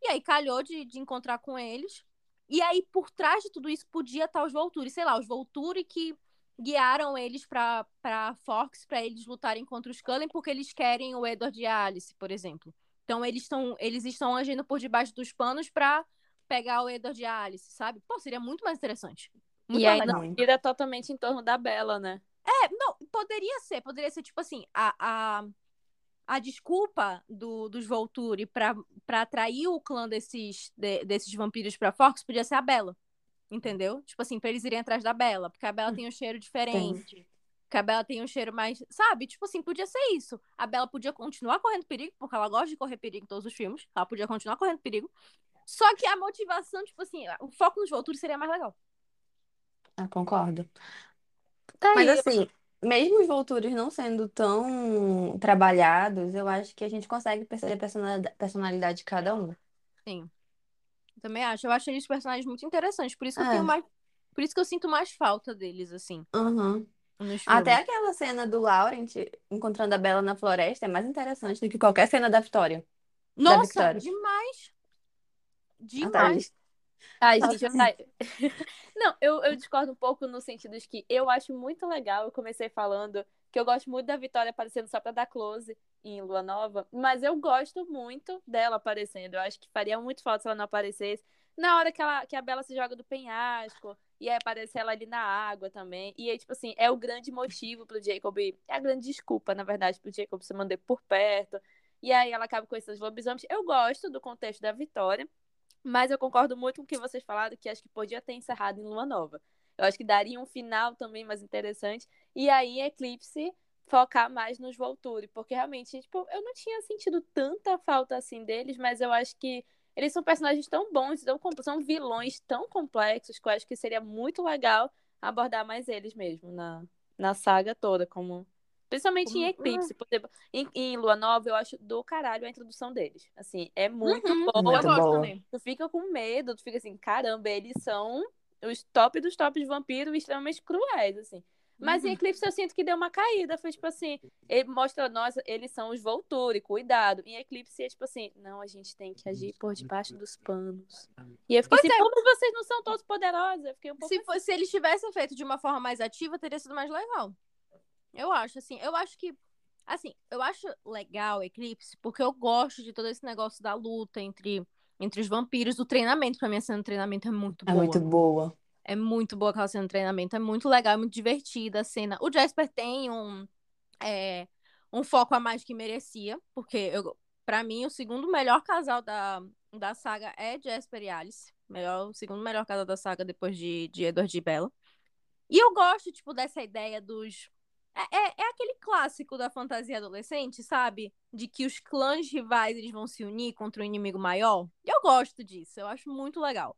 E aí calhou de, de encontrar com eles. E aí, por trás de tudo isso, podia estar os Volturi. Sei lá, os Volturi que guiaram eles pra, pra Fox pra eles lutarem contra os Cullen porque eles querem o Edward e a Alice, por exemplo. Então eles estão eles estão agindo por debaixo dos panos pra pegar o Edward e a Alice, sabe? Pô, seria muito mais interessante. Muito E mais ainda legal. Totalmente em torno da Bela, né? É, não, poderia ser, poderia ser tipo assim, a, a, a desculpa do, dos Volturi pra, pra atrair o clã desses, de- desses vampiros pra Fox podia ser a Bella. Entendeu? Tipo assim, pra eles irem atrás da Bella, porque a Bella tem um cheiro diferente. Porque a Bella tem um cheiro mais. Sabe? Tipo assim, podia ser isso. A Bella podia continuar correndo perigo, porque ela gosta de correr perigo em todos os filmes. Ela podia continuar correndo perigo. Só que a motivação, tipo assim, o foco nos Volturi seria mais legal. Ah, concordo. Tá Mas aí, assim, mesmo os Voltures não sendo tão trabalhados, eu acho que a gente consegue perceber a personalidade, personalidade de cada um. Sim. Eu também acho. Eu acho eles personagens muito interessantes. Por isso que eu É. tenho mais. Por isso que eu sinto mais falta deles, assim, Uhum. Até aquela cena do Laurent encontrando a Bella na floresta é mais interessante do que qualquer cena da Vitória. Nossa, Victoria. demais! Demais. Ai, Nossa, gente, eu... ai. (laughs) Não, eu, eu discordo um pouco no sentido de que eu acho muito legal. Eu comecei falando que eu gosto muito da Vitória aparecendo só pra dar close em Lua Nova, mas eu gosto muito dela aparecendo. Eu acho que faria muito falta se ela não aparecesse. Na hora que, ela, que a Bela se joga do penhasco, e aí aparece ela ali na água também. E aí, tipo assim, é o grande motivo pro Jacob. É a grande desculpa, na verdade, pro Jacob se manter por perto. E aí ela acaba com esses lobisomens. Eu gosto do contexto da Vitória. Mas eu concordo muito com o que vocês falaram, que acho que podia ter encerrado em Lua Nova. Eu acho que daria um final também mais interessante. E aí, Eclipse focar mais nos Volturi, porque realmente, tipo, eu não tinha sentido tanta falta assim deles, mas eu acho que eles são personagens tão bons, tão, são vilões tão complexos, que eu acho que seria muito legal abordar mais eles mesmo na, na saga toda, como principalmente em Como- Eclipse, porque em, em Lua Nova eu acho do caralho a introdução deles. Assim, é muito Uhum, boa. Muito eu gosto boa. também. Tu fica com medo, tu fica assim, caramba, eles são os top dos tops de vampiro extremamente cruéis, assim. Mas em Uhum. Eclipse eu sinto que deu uma caída. Foi tipo assim, ele mostra nós, eles são os Volturi, cuidado. Em Eclipse é tipo assim, não, a gente tem que agir por debaixo dos panos. E eu fiquei Pois assim, é. mas vocês não são todos poderosos. Eu fiquei um pouco Se, fosse, se eles tivessem feito de uma forma mais ativa, teria sido mais legal. Eu acho, assim. Eu acho que. Assim, eu acho legal Eclipse, porque eu gosto de todo esse negócio da luta entre, entre os vampiros. O treinamento, pra mim, a cena de treinamento é muito É boa. muito boa. É muito boa aquela cena de treinamento. É muito legal, é muito divertida a cena. O Jasper tem um, é, um foco a mais que merecia, porque eu, pra mim, o segundo melhor casal da, da saga é Jasper e Alice. Melhor, o segundo melhor casal da saga depois de, de Edward e Bella. E eu gosto, tipo, dessa ideia dos. É, é, é aquele clássico da fantasia adolescente, sabe? De que os clãs rivais eles vão se unir contra um inimigo maior. E eu gosto disso, eu acho muito legal.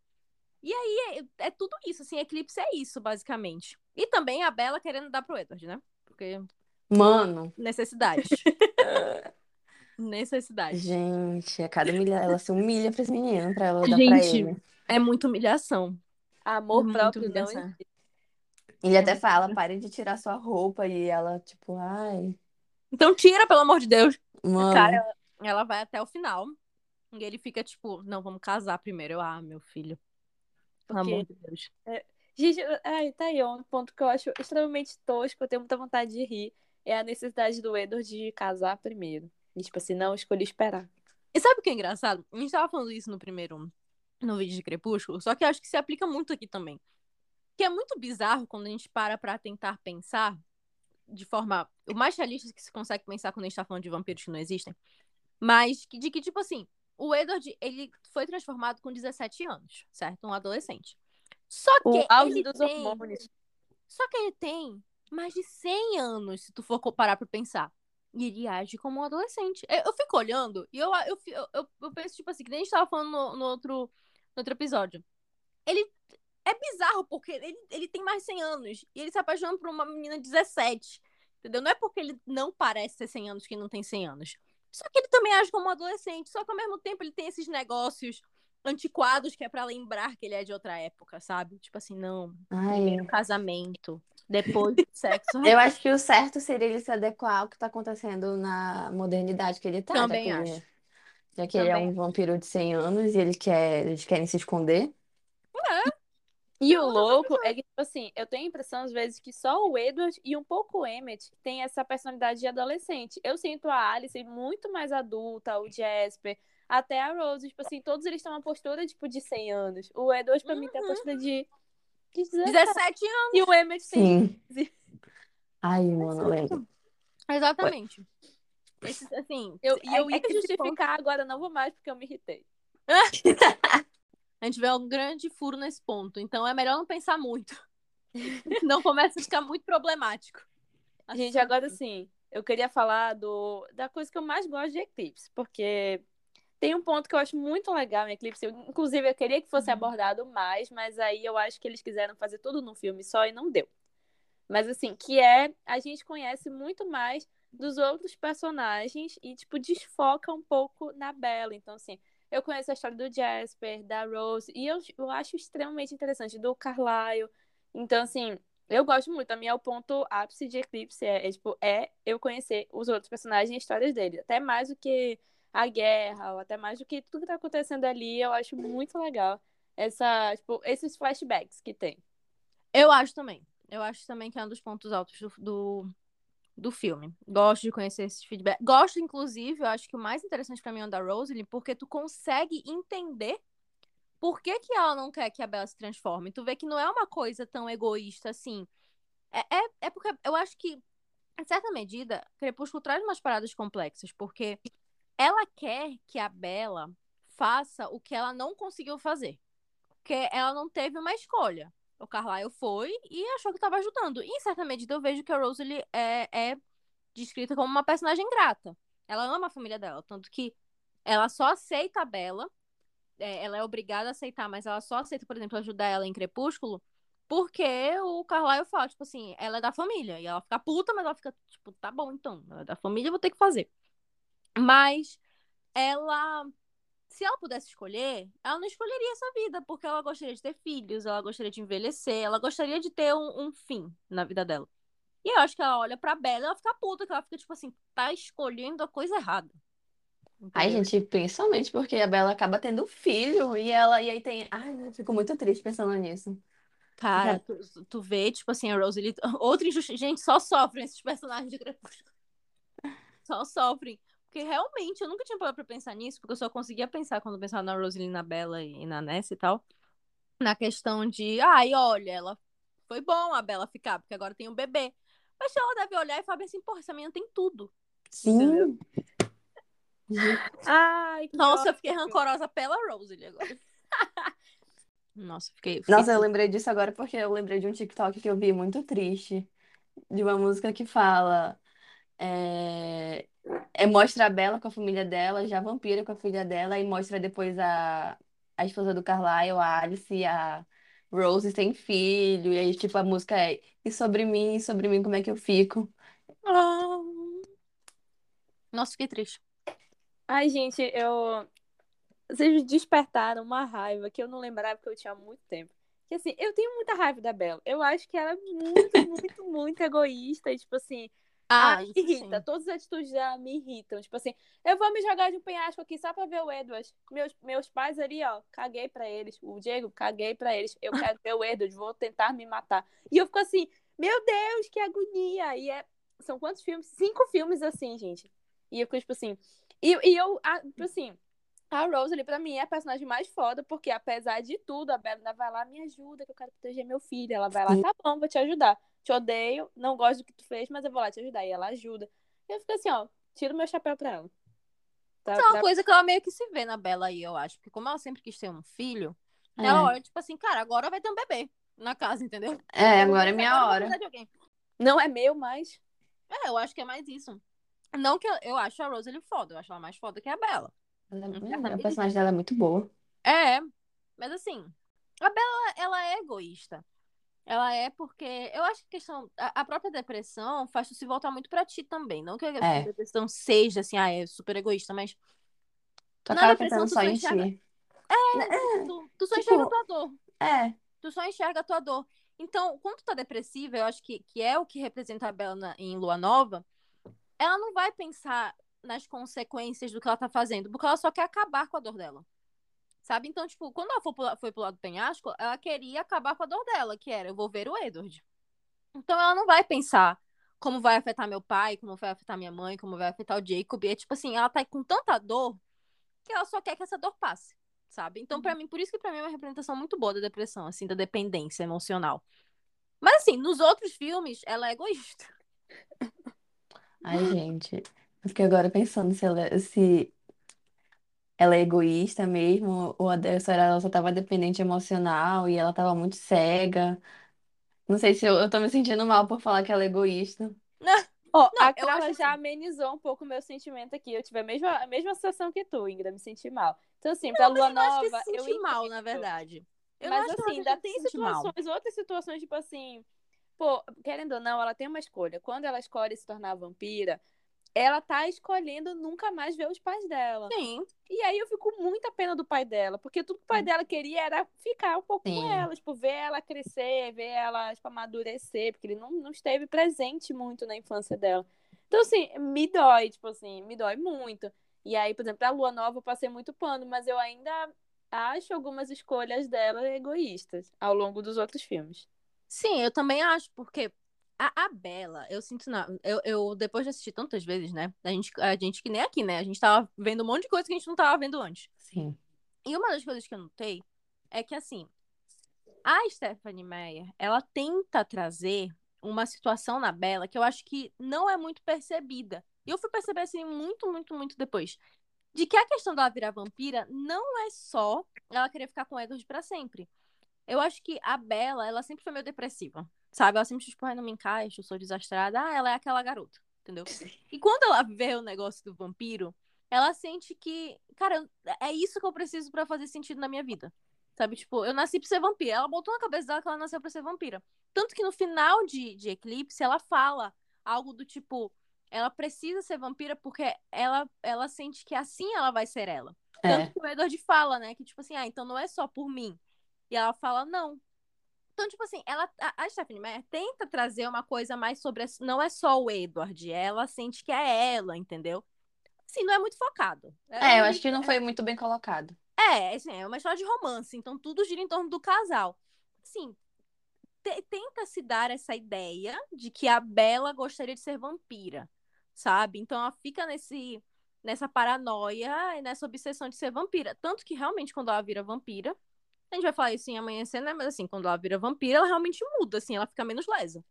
E aí é, é tudo isso, assim, Eclipse é isso, basicamente. E também a Bella querendo dar pro Edward, né? Porque Mano, necessidades. (laughs) necessidades. gente, a cada humilha, ela se humilha pra esse menino, pra ela dar pra Gente, ele. É muita humilhação. amor muito próprio, não humilhação. existe. Ele até fala, pare de tirar sua roupa, e ela, tipo, ai, Então tira, pelo amor de Deus. mano. Cara, ela vai até o final. E ele fica tipo, não, vamos casar primeiro. Eu, ah, meu filho. Pelo Porque- amor de Deus. Gente, ai, tá aí, um ponto que eu acho extremamente tosco, eu tenho muita vontade de rir, é a necessidade do Edward de casar primeiro. E, tipo assim, não, escolhi esperar. E sabe o que é engraçado? A gente tava falando isso no primeiro, no vídeo de Crepúsculo, só que eu acho que se aplica muito aqui também. Que é muito bizarro quando a gente para pra tentar pensar de forma o mais realista que se consegue pensar quando a gente tá falando de vampiros que não existem. Mas que, de que, tipo assim, o Edward, ele foi transformado com 17 anos, certo? Um adolescente. Só que O auge ele dos tem... hormônios. Só que ele tem mais de 100 anos, se tu for parar pra pensar. E ele age como um adolescente. Eu, eu fico olhando e eu, eu, eu, eu, eu penso, tipo assim, que nem a gente tava falando no, no outro, no outro episódio. Ele é bizarro, porque ele, ele tem mais de 100 anos. E ele se apaixona por uma menina de 17. Entendeu? Não é porque ele não parece ter 100 anos que não tem 100 anos. Só que ele também age como um adolescente. Só que ao mesmo tempo ele tem esses negócios antiquados que é pra lembrar que ele é de outra época, sabe? Tipo assim, não. Ai, Primeiro casamento, depois sexo. (laughs) eu acho que o certo seria ele se adequar ao que tá acontecendo na modernidade que ele tá, já Também que ele- acho. já que ele é Também um vampiro de 100 anos e ele quer, eles querem se esconder. É. E o louco é que, tipo assim, eu tenho a impressão, às vezes, que só o Edward e um pouco o Emmett tem essa personalidade de adolescente. Eu sinto a Alice muito mais adulta, o Jasper, até a Rose, tipo assim, todos eles têm uma postura, tipo, de 100 anos. O Edward, pra mim, tem a postura de, de 17. 17 anos. E o Emmett tem Sim. Ai, mano, lembro. Exatamente. Esse, assim, Eu, e eu é- ia é justificar, agora não vou mais, porque eu me irritei. (laughs) a gente vê um grande furo nesse ponto. Então é melhor não pensar muito. (laughs) não começa a ficar muito problemático. Gente, agora sim, eu queria falar do, da coisa que eu mais gosto de Eclipse, porque tem um ponto que eu acho muito legal em Eclipse. Eu, inclusive, eu queria que fosse Uhum. abordado mais, mas aí eu acho que eles quiseram fazer tudo num filme só e não deu. Mas assim, que é a gente conhece muito mais dos outros personagens e, tipo, desfoca um pouco na Bella. Então, assim, eu conheço a história do Jasper, da Rose, e eu, eu acho extremamente interessante, do Carlyle. Então, assim, eu gosto muito. A mim é o ponto ápice de Eclipse, é, é, tipo, é eu conhecer os outros personagens e histórias deles. Até mais do que a guerra, ou até mais do que tudo que tá acontecendo ali, eu acho muito legal. Essa, tipo, esses flashbacks que tem. Eu acho também. Eu acho também que é um dos pontos altos do, do, do filme. Gosto de conhecer esses feedback. Gosto, inclusive, eu acho que o mais interessante pra mim é o da Rosalie, porque tu consegue entender por que, que ela não quer que a Bella se transforme. Tu vê que não é uma coisa tão egoísta assim. É, é, é porque eu acho que, em certa medida, Crepúsculo traz umas paradas complexas, porque ela quer que a Bella faça o que ela não conseguiu fazer. Porque ela não teve uma escolha. O Carlyle foi e achou que estava ajudando. E, em certa medida, eu vejo que a Rosalie é, é descrita como uma personagem grata. Ela ama a família dela, tanto que ela só aceita a Bella. é, ela é obrigada a aceitar, mas ela só aceita, por exemplo, ajudar ela em Crepúsculo, porque o Carlyle fala, tipo assim, ela é da família. E ela fica puta, mas ela fica, tipo, tá bom, então, ela é da família, vou ter que fazer. Mas ela se ela pudesse escolher, ela não escolheria essa vida, porque ela gostaria de ter filhos, ela gostaria de envelhecer, ela gostaria de ter um, um fim na vida dela. E eu acho que ela olha pra Bella e ela fica puta, que ela fica tipo assim, tá escolhendo a coisa errada. Ai, Entendeu? gente, principalmente porque a Bella acaba tendo um filho e ela e aí tem. Ai, eu fico muito triste pensando nisso. Cara, tu, tu vê, tipo assim, a Rosalie. (laughs) Outra injustiça. Gente, só sofrem esses personagens de Crepúsculo. Só sofrem. Porque realmente eu nunca tinha parado pra pensar nisso, porque eu só conseguia pensar quando eu pensava na Rosalie, na Bella e na Ness e tal. Na questão de, ai, olha, ela foi bom a Bella ficar, porque agora tem um bebê. Mas ela deve olhar e falar assim, porra, essa menina tem tudo. Sim. Ai, que Nossa, eu ótimo. fiquei rancorosa pela Rosalie agora. (laughs) Nossa, fiquei. fiquei Nossa, eu lembrei disso agora porque eu lembrei de um TikTok que eu vi muito triste, de uma música que fala. É, é, mostra a Bella com a família dela, já vampira com a filha dela, e mostra depois a, a esposa do Carlyle, a Alice e a Rose sem filho, e aí, tipo, a música é E sobre mim, e sobre mim, como é que eu fico? Ah. Nossa, fiquei triste. Ai, gente, eu. Vocês me despertaram uma raiva que eu não lembrava que eu tinha há muito tempo. Que assim, eu tenho muita raiva da Bella. Eu acho que ela é muito, muito, (laughs) muito egoísta. E, tipo assim, Ah, ah, me irrita. sim. Todas as atitudes dela me irritam. Tipo assim, eu vou me jogar de um penhasco aqui só pra ver o Edward. Meus, meus pais ali, ó, caguei pra eles. O Diego, caguei pra eles. Eu quero ver o Edward, vou tentar me matar. E eu fico assim, meu Deus, que agonia. E é. São quantos filmes? Cinco filmes assim, gente. E eu fico, tipo assim. E, e eu, a- tipo assim. A Rose ali, pra mim, é a personagem mais foda, porque apesar de tudo, a ainda vai lá, me ajuda, que eu quero proteger meu filho. Ela vai lá, tá bom, vou te ajudar. Te odeio, não gosto do que tu fez, mas eu vou lá te ajudar. E ela ajuda. E eu fico assim, ó, tiro meu chapéu pra ela. Tá, é uma pra- coisa que ela meio que se vê na Bella aí, eu acho. Porque como ela sempre quis ter um filho, ela É. olha, tipo assim, cara, agora vai ter um bebê na casa, entendeu? É, vou agora é minha hora. Não é meu, mas. É, eu acho que é mais isso. Não que eu, eu acho a Rosalie foda, eu acho ela mais foda que a Bella. Ela é-. A personagem dela é muito boa. É, mas assim, a Bella, ela é egoísta. Ela é porque eu acho que a questão, a, a própria depressão faz tu se voltar muito pra ti também. Não que a É. depressão seja assim, ah, é super egoísta, mas Tu Na depressão, pensando tu só enxerga- ti. tu, tu só Tipo- enxerga a tua dor. É, tu só enxerga a tua dor. Então, quando tu tá depressiva, eu acho que, que é o que representa a Bella na- em Lua Nova, ela não vai pensar nas consequências do que ela tá fazendo, porque ela só quer acabar com a dor dela. Sabe? Então, tipo, quando ela foi pro, foi pro lado do penhasco, ela queria acabar com a dor dela, que era, eu vou ver o Edward. Então ela não vai pensar como vai afetar meu pai, como vai afetar minha mãe, como vai afetar o Jacob. E é tipo assim, ela tá com tanta dor que ela só quer que essa dor passe, sabe? Então, para mim, por isso que para mim é uma representação muito boa da depressão, assim, da dependência emocional. Mas assim, nos outros filmes, ela é egoísta. Ai, gente, eu fiquei agora pensando se ela, se ela é egoísta mesmo, ou a dessa ela só tava dependente emocional e ela tava muito cega. Não sei se eu, eu tô me sentindo mal por falar que ela é egoísta. Ó, Não, a eu Carla acho já assim. amenizou um pouco o meu sentimento aqui. Eu tive a mesma, a mesma sensação que tu, Ingrid, me senti mal. Então, assim, pra Lua Eu acho que Nova, se eu sente mal, na entendo. verdade. Eu não Mas acho que ela assim, ainda tem se sentir mal. situações, outras situações, tipo assim, pô, querendo ou não, ela tem uma escolha. Quando ela escolhe se tornar vampira, ela tá escolhendo nunca mais ver os pais dela. Sim. E aí eu fico com muita pena do pai dela, porque tudo que o pai dela queria era ficar um pouco com Sim. ela, tipo, ver ela crescer, ver ela, tipo, amadurecer, porque ele não, não esteve presente muito na infância dela. Então, assim, me dói, tipo assim, me dói muito. E aí, por exemplo, pra Lua Nova eu passei muito pano, mas eu ainda acho algumas escolhas dela egoístas ao longo dos outros filmes. Sim, eu também acho, porque a, a Bela, eu sinto na. Eu, eu, depois de assistir tantas vezes, né? A gente, a gente que nem aqui, né? A gente tava vendo um monte de coisa que a gente não tava vendo antes. Sim. E uma das coisas que eu notei é que, assim, a Stephanie Meyer, ela tenta trazer uma situação na Bela que eu acho que não é muito percebida. E eu fui perceber, assim, muito, muito, muito depois. De que a questão dela virar vampira não é só ela querer ficar com o Edward pra sempre. Eu acho que a Bela, ela sempre foi meio depressiva. Sabe? Ela sempre, tipo, ai, não me encaixo, eu sou desastrada. Ah, ela é aquela garota, entendeu? E quando ela vê o negócio do vampiro, ela sente que, cara, é isso que eu preciso pra fazer sentido na minha vida. Sabe? Tipo, eu nasci pra ser vampira. Ela botou na cabeça dela que ela nasceu pra ser vampira. Tanto que no final de, de Eclipse, ela fala algo do tipo: ela precisa ser vampira porque ela, ela sente que assim ela vai ser ela. Tanto É. que o Edward fala, né? Que tipo assim, ah, então não é só por mim. E ela fala, não. Então, tipo assim, ela, a, a Stephanie Meyer tenta trazer uma coisa mais sobre. a- Não é só o Edward, ela sente que é ela, entendeu? Assim, não é muito focado. É, eu um- acho que não foi muito bem colocado. é, assim, é uma história de romance, então tudo gira em torno do casal. Assim, te- tenta se dar essa ideia de que a Bella gostaria de ser vampira, sabe? Então ela fica nesse nessa paranoia e nessa obsessão de ser vampira. Tanto que realmente quando ela vira vampira, a gente vai falar isso em amanhecer, né? Mas assim, quando ela vira vampira, ela realmente muda, assim, ela fica menos lesa.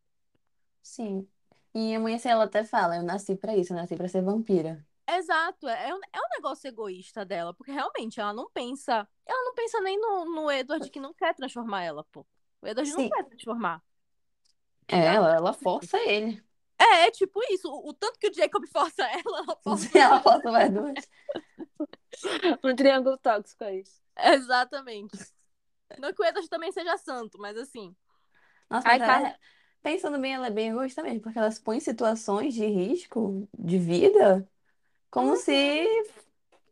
Sim. E em Amanhecer ela até fala, eu nasci pra isso, eu nasci pra ser vampira. Exato, é, é um, é um negócio egoísta dela, porque realmente ela não pensa. Ela não pensa nem no, no Edward que não quer transformar ela, pô. O Edward Sim. não quer transformar. É, ela, ela força ele. É, é tipo isso. O, o tanto que o Jacob força ela, ela (laughs) força. Ela força mais (laughs) duas. Um triângulo tóxico aí. Exatamente. Não que o Edward também seja santo, mas assim. Nossa, Ai, mas ela, Carla- pensando bem, ela é bem egoísta mesmo, porque ela se põe em situações de risco de vida como se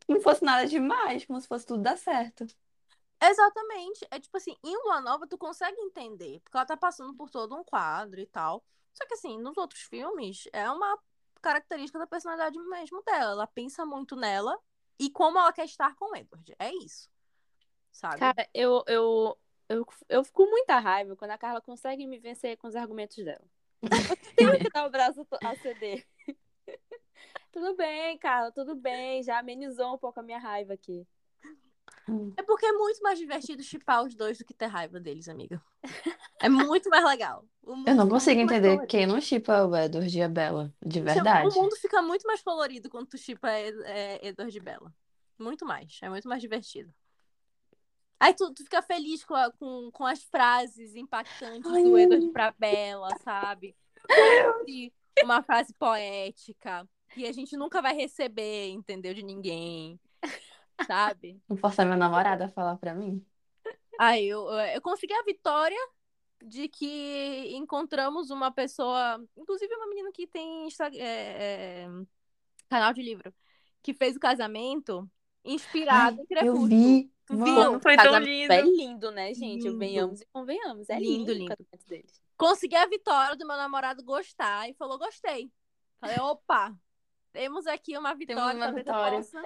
não fosse nada demais, como se fosse tudo dar certo. Exatamente. É tipo assim, em Lua Nova tu consegue entender, porque ela tá passando por todo um quadro e tal. Só que assim, nos outros filmes, é uma característica da personalidade mesmo dela. Ela pensa muito nela e como ela quer estar com o Edward. É isso. Sabe? Cara, eu, eu, eu, eu fico com muita raiva quando a Carla consegue me vencer com os argumentos dela. Eu (laughs) tenho que dar o braço a ceder. (laughs) Tudo bem, Carla, tudo bem. Já amenizou um pouco a minha raiva aqui. É porque é muito mais divertido chipar os dois do que ter raiva deles, amiga. É muito mais legal. Mundo Eu não consigo entender quem não shippa o Edward e a Bella, de verdade. O mundo fica muito mais colorido quando tu chipa Ed- é, Edward e Bella. Muito mais. É muito mais divertido. Aí tu, tu fica feliz com, a- com, com as frases impactantes Ai, do. Edward pra Bella, sabe? Uma frase poética que a gente nunca vai receber, entendeu? De ninguém. Sabe? (laughs) Vou forçar minha namorada a falar pra mim. Aí eu, eu consegui a vitória de que encontramos uma pessoa, inclusive uma menina que tem é, é, canal de livro, que fez o casamento inspirado Ai, em eu Crepúsculo. vi. Tu Mano, viu? foi O tão lindo. É lindo, né, gente? Lindo. Venhamos e convenhamos. É Lindo, lindo, lindo. deles. Consegui a vitória do meu namorado gostar e falou: gostei. Falei: opa, temos aqui uma vitória, uma talvez vitória.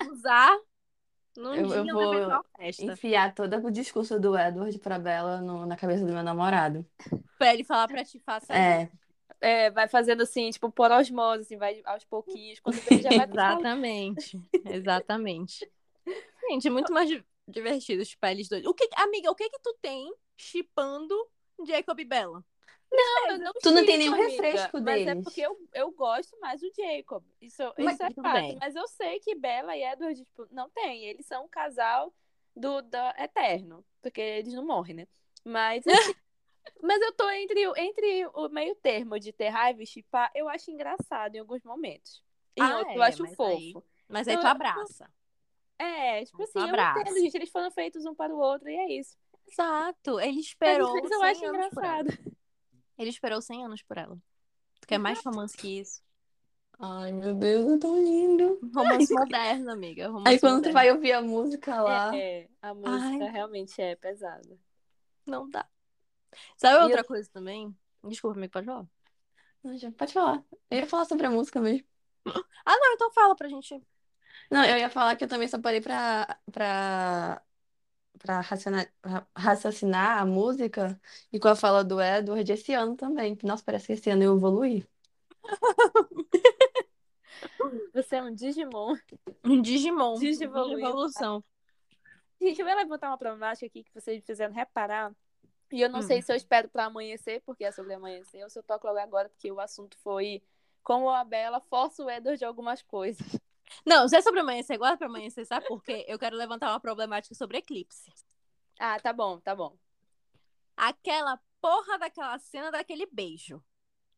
eu usar Num Eu- dia eu eu vou uma. Enfiar todo o discurso do Edward pra Bella no- na cabeça do meu namorado. Pra ele falar pra ti, faça É, É, vai fazendo assim, tipo, por osmose, assim, vai aos pouquinhos. Quando vê, já vai. (laughs) Exatamente. Exatamente. Gente, é muito mais di- divertido chipar eles dois. O que, amiga, o que que tu tem chipando Jacob e Bella? Não, eu não Tu não tem chipo, nenhum amiga, refresco Mas é deles. porque eu, eu gosto mais do Jacob. Isso, Mas isso é fato. bem. Mas eu sei que Bella e Edward, tipo, não tem. Eles são um casal do, da eterno. Porque eles não morrem, né? Mas, (laughs) assim, mas eu tô entre, o- entre o meio termo de ter raiva e chipar. Eu acho engraçado em alguns momentos. Em Ah, outros é, eu acho mas fofo. aí- Mas aí Eu- tu abraça. É, tipo Mas assim, eu abraça. entendo, gente. Eles foram feitos um para o outro e é isso. Exato. Ele Mas esperou vezes eu 100 acho engraçado. Ele esperou 100 anos por ela. Tu quer mais romance que isso? Ai, meu Deus, é tão lindo. Romance (laughs) moderno, amiga. Romance Aí quando tu moderno. vai ouvir a música lá. É, a música realmente é pesada. Não dá. Sabe E outra eu- coisa também? Desculpa, amigo, pode falar. Não, já pode falar. Eu ia falar sobre a música mesmo. (gasps) Ah, não, então fala pra gente. Não, eu ia falar que eu também só parei pra, pra, pra raciona- ra- raciocinar a música e com a fala do Edward esse ano também. Nossa, parece que esse ano eu evoluí. (laughs) Você é um Digimon. Um Digimon. Digivoluiu. Digivolução. Gente, eu vou levantar uma problemática aqui que vocês fizeram reparar. E eu não Hum. sei se eu espero pra amanhecer, porque é sobre amanhecer, ou se eu toco logo agora, porque o assunto foi como a Bela força o Edward de algumas coisas. (laughs) Não, se é sobre amanhecer, guarda pra amanhecer, sabe por quê? Eu quero levantar uma problemática sobre eclipse. Ah, tá bom, tá bom. Aquela porra daquela cena daquele beijo.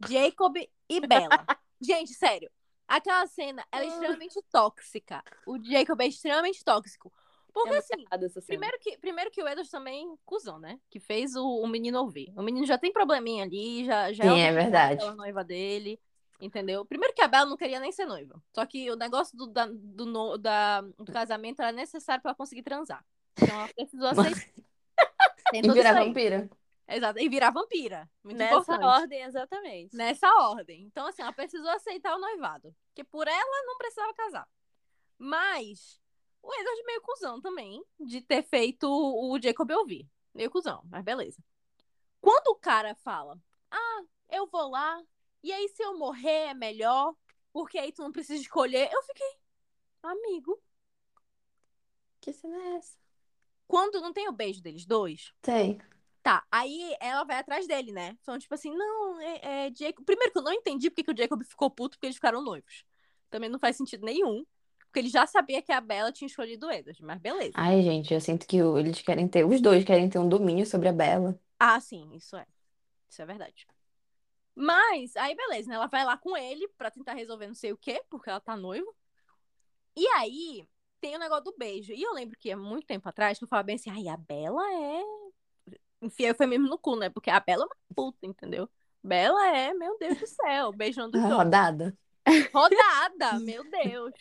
Jacob e Bella. (laughs) Gente, sério. Aquela cena, ela é extremamente tóxica. O Jacob é extremamente tóxico. Porque, é assim. Primeiro que, primeiro que o Edward também cuzão, né? Que fez o, o menino ouvir. O menino já tem probleminha ali, já, já Sim, é falar verdade. daquela noiva dele, entendeu? Primeiro que a Bella não queria nem ser noiva. Só que o negócio do, da- do, no- da- do casamento era necessário pra ela conseguir transar. Então ela precisou (laughs) aceitar. E virar vampira. Exato. E virar vampira. Muito Nessa importante. ordem, exatamente. Nessa ordem. Então, assim, ela precisou aceitar o noivado. Porque por ela não precisava casar. Mas o Edward meio cuzão também de ter feito o Jacob ouvir. Meio cuzão, mas beleza. Quando o cara fala, ah, eu vou lá, e aí se eu morrer é melhor, porque aí tu não precisa escolher, eu fiquei, amigo, Que cena é essa? quando não tem o beijo deles dois, Tem. Tá, aí ela vai atrás dele, né? Então, tipo assim, não, é, é Jacob. Primeiro que eu não entendi porque que o Jacob ficou puto porque eles ficaram noivos. Também não faz sentido nenhum. Porque ele já sabia que a Bella tinha escolhido o Edward, mas beleza. Ai, gente, eu sinto que o- eles querem ter, os dois querem ter um domínio sobre a Bella. Ah, sim, isso é. Isso é verdade. Mas, aí beleza, né? Ela vai lá com ele pra tentar resolver não sei o quê, porque ela tá noiva. E aí, tem o negócio do beijo. E eu lembro que há muito tempo atrás, que eu falava bem assim, ai, a Bella é... Enfia o mesmo no cu, né? Porque a Bella é uma puta, entendeu? Bella é, meu Deus do céu, beijando (laughs) dois. rodada. Rodada, meu Deus.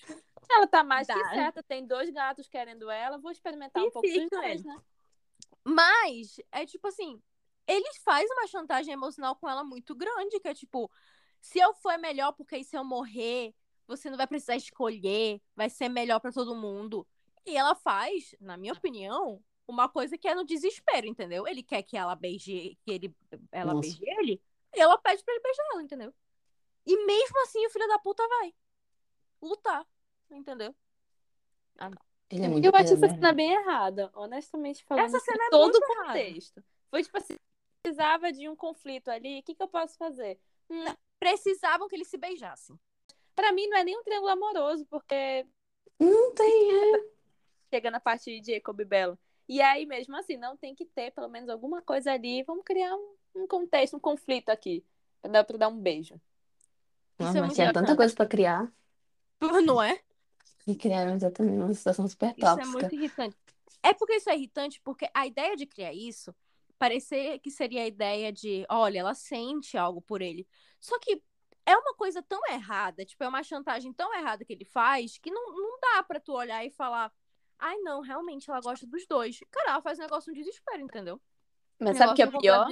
Ela tá mais que certa. Tem dois gatos querendo ela. Vou experimentar um E pouco dos dois, né? Mas, é tipo assim, eles fazem uma chantagem emocional com ela muito grande, que é tipo, se eu for é melhor, porque aí se eu morrer, você não vai precisar escolher, vai ser melhor pra todo mundo. E ela faz, na minha opinião, uma coisa que é no desespero, entendeu? Ele quer que ela beije, que ele, ela Nossa. beije ele, e ela pede pra ele beijar ela, entendeu? E mesmo assim o filho da puta vai lutar, entendeu? Ele é muito Eu acho essa cena bem errada, honestamente falando. Essa cena é todo muito o contexto. Foi tipo assim, precisava de um conflito ali, o que, que eu posso fazer? Hum, Precisavam que eles se beijassem. pra mim não é nem um triângulo amoroso, porque Não tem, é. chega na parte de Jacob e Bella. E aí, mesmo assim, não tem que ter pelo menos alguma coisa ali. Vamos criar um, um contexto, um conflito aqui. Pra dar, pra dar um beijo. Nossa, é mas muito tinha tanta coisa pra criar. Não é? E criaram exatamente uma situação super Isso é tóxica. muito irritante. É porque isso é irritante, porque a ideia de criar isso parecer que seria a ideia de, olha, ela sente algo por ele. Só que é uma coisa tão errada, tipo, é uma chantagem tão errada que ele faz que não, não dá pra tu olhar e falar, ai não, realmente ela gosta dos dois. Cara, ela faz um negócio no desespero, entendeu? Mas Um sabe o que é pior?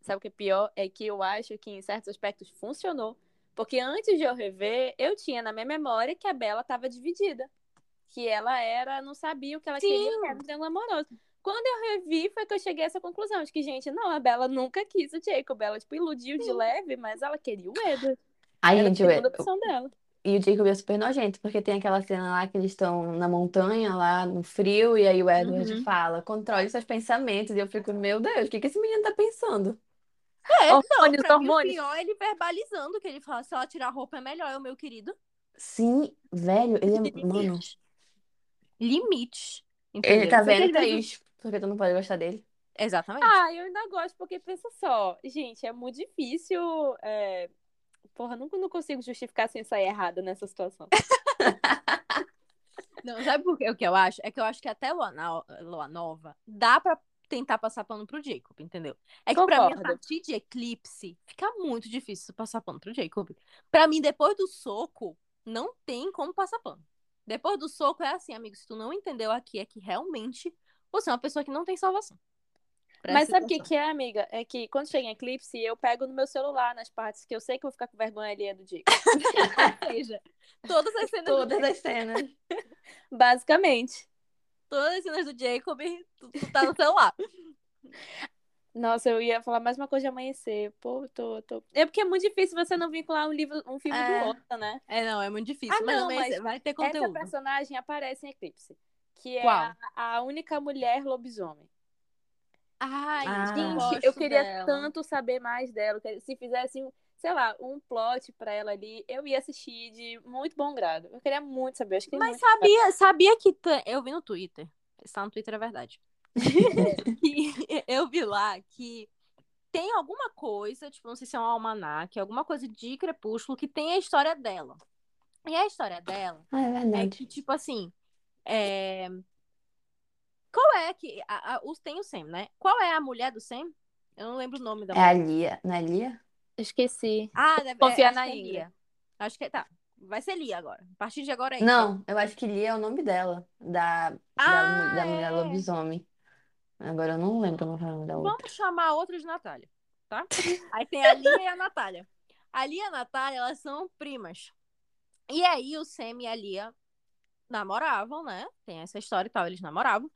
Sabe o que é pior? É que eu acho que em certos aspectos funcionou. Porque antes de eu rever, eu tinha na minha memória que a Bela estava dividida. que ela era, não sabia o que ela Sim. queria, que era um triângulo amoroso. Quando eu revi, foi que eu cheguei a essa conclusão, de que, gente, não, a Bella nunca quis o Jacob. Ela, tipo, iludiu de leve, mas ela queria o Edward. Ai, Era a segunda opção dela. e o Jacob é super nojento, porque tem aquela cena lá que eles estão na montanha, lá no frio, e aí o Edward Uhum. fala, controle seus pensamentos, e eu fico, meu Deus, o que que esse menino tá pensando? É, não, Hormônios, mim o hormônios. pior é ele verbalizando, que ele fala, se ela tirar a roupa é melhor, é o meu querido. Sim, velho, ele é, mano, Limites. ele tá vendo, vezes- Thaís, porque tu não pode gostar dele. Exatamente. Ah, eu ainda gosto, porque pensa só, gente, é muito difícil. é, Porra, nunca não consigo justificar sem sair errada nessa situação. (laughs) Não, sabe por quê? O que eu acho? É que eu acho que até Lua, Lua Nova dá pra tentar passar pano pro Jacob, entendeu? É que pra mim, a Concordo. partir de Eclipse, fica muito difícil passar pano pro Jacob. Pra mim, depois do soco, não tem como passar pano. Depois do soco é assim, amigo, se tu não entendeu aqui, é que realmente você é uma pessoa que não tem salvação. Presta Mas sabe o que, que é, amiga? É que quando chega em Eclipse, eu pego no meu celular nas partes que eu sei que eu vou ficar com vergonha ali é do Jacob. (laughs) Ou seja, todas as cenas Todas as cenas. Basicamente. Todas as cenas do Jacob, tu, tu tá no celular. Nossa, eu ia falar mais uma coisa de amanhecer. Pô, tô, tô. É porque é muito difícil você não vincular um livro, um filme É. do outro, né? É, não, é muito difícil. Ah, mas não, mas vai ter Essa conteúdo. personagem aparece em Eclipse. Que é a, a única mulher lobisomem. Ai, Ah. eu Gente, gosto eu queria dela. tanto saber mais dela. Se fizesse, sei lá, um plot pra ela ali, eu ia assistir de muito bom grado. Eu queria muito saber. Acho que Mas sabia, sabia que t- eu vi no Twitter. Está no Twitter, é verdade. (laughs) Que eu vi lá que tem alguma coisa, tipo, não sei se é um almanac, alguma coisa de Crepúsculo que tem a história dela. E a história dela Ah, é é que, tipo assim, é... qual é que. A, a, os, tem o Sam, né? Qual é a mulher do Sam? Eu não lembro o nome da É a mulher. Lia, não é Lia? Esqueci. Ah, deve, é, na que é Ingrid. Lia. Acho que é, tá. Vai ser Lia agora. A partir de agora é Lia. Não, eu acho que Lia é o nome dela, da, da, Ah, mu- da mulher é. lobisomem. Agora eu não lembro o nome da outra. Vamos chamar a outra de Natália, tá? Aí tem a Lia e a Natália. A Lia e a Natália, elas são primas. E aí o Sam e a Lia namoravam, né? Tem essa história e tal, eles namoravam.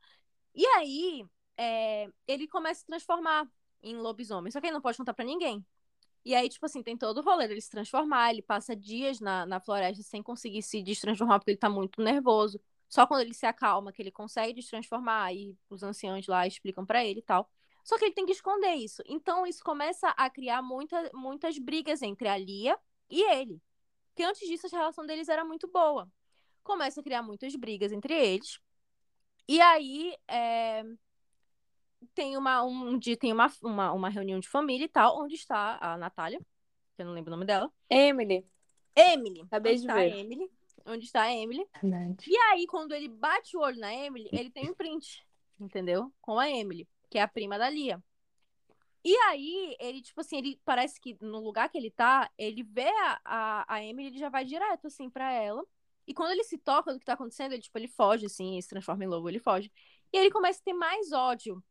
E aí é, ele começa a se transformar em lobisomem. Só que ele não pode contar pra ninguém. E aí, tipo assim, tem todo o rolê dele se transformar. Ele passa dias na, na floresta sem conseguir se destransformar porque ele tá muito nervoso. Só quando ele se acalma que ele consegue destransformar. E os anciãos lá explicam pra ele e tal. Só que ele tem que esconder isso. Então, isso começa a criar muita, muitas brigas entre a Lia e ele. Porque antes disso, a relação deles era muito boa. Começa a criar muitas brigas entre eles. E aí, é, tem uma, um dia tem uma, uma, uma reunião de família e tal, onde está a Natália, que eu não lembro o nome dela. Emily. Emily. Acabei onde de está ver. A Emily. Onde está a Emily. Verdade. E aí, quando ele bate o olho na Emily, ele tem um print, entendeu? Com a Emily, que é a prima da Lia. E aí, ele, tipo assim, ele parece que no lugar que ele tá, ele vê a, a, a Emily, ele já vai direto, assim, pra ela. E quando ele se toca do que tá acontecendo, ele, tipo, ele foge, assim, se transforma em lobo, ele foge. E ele começa a ter mais ódio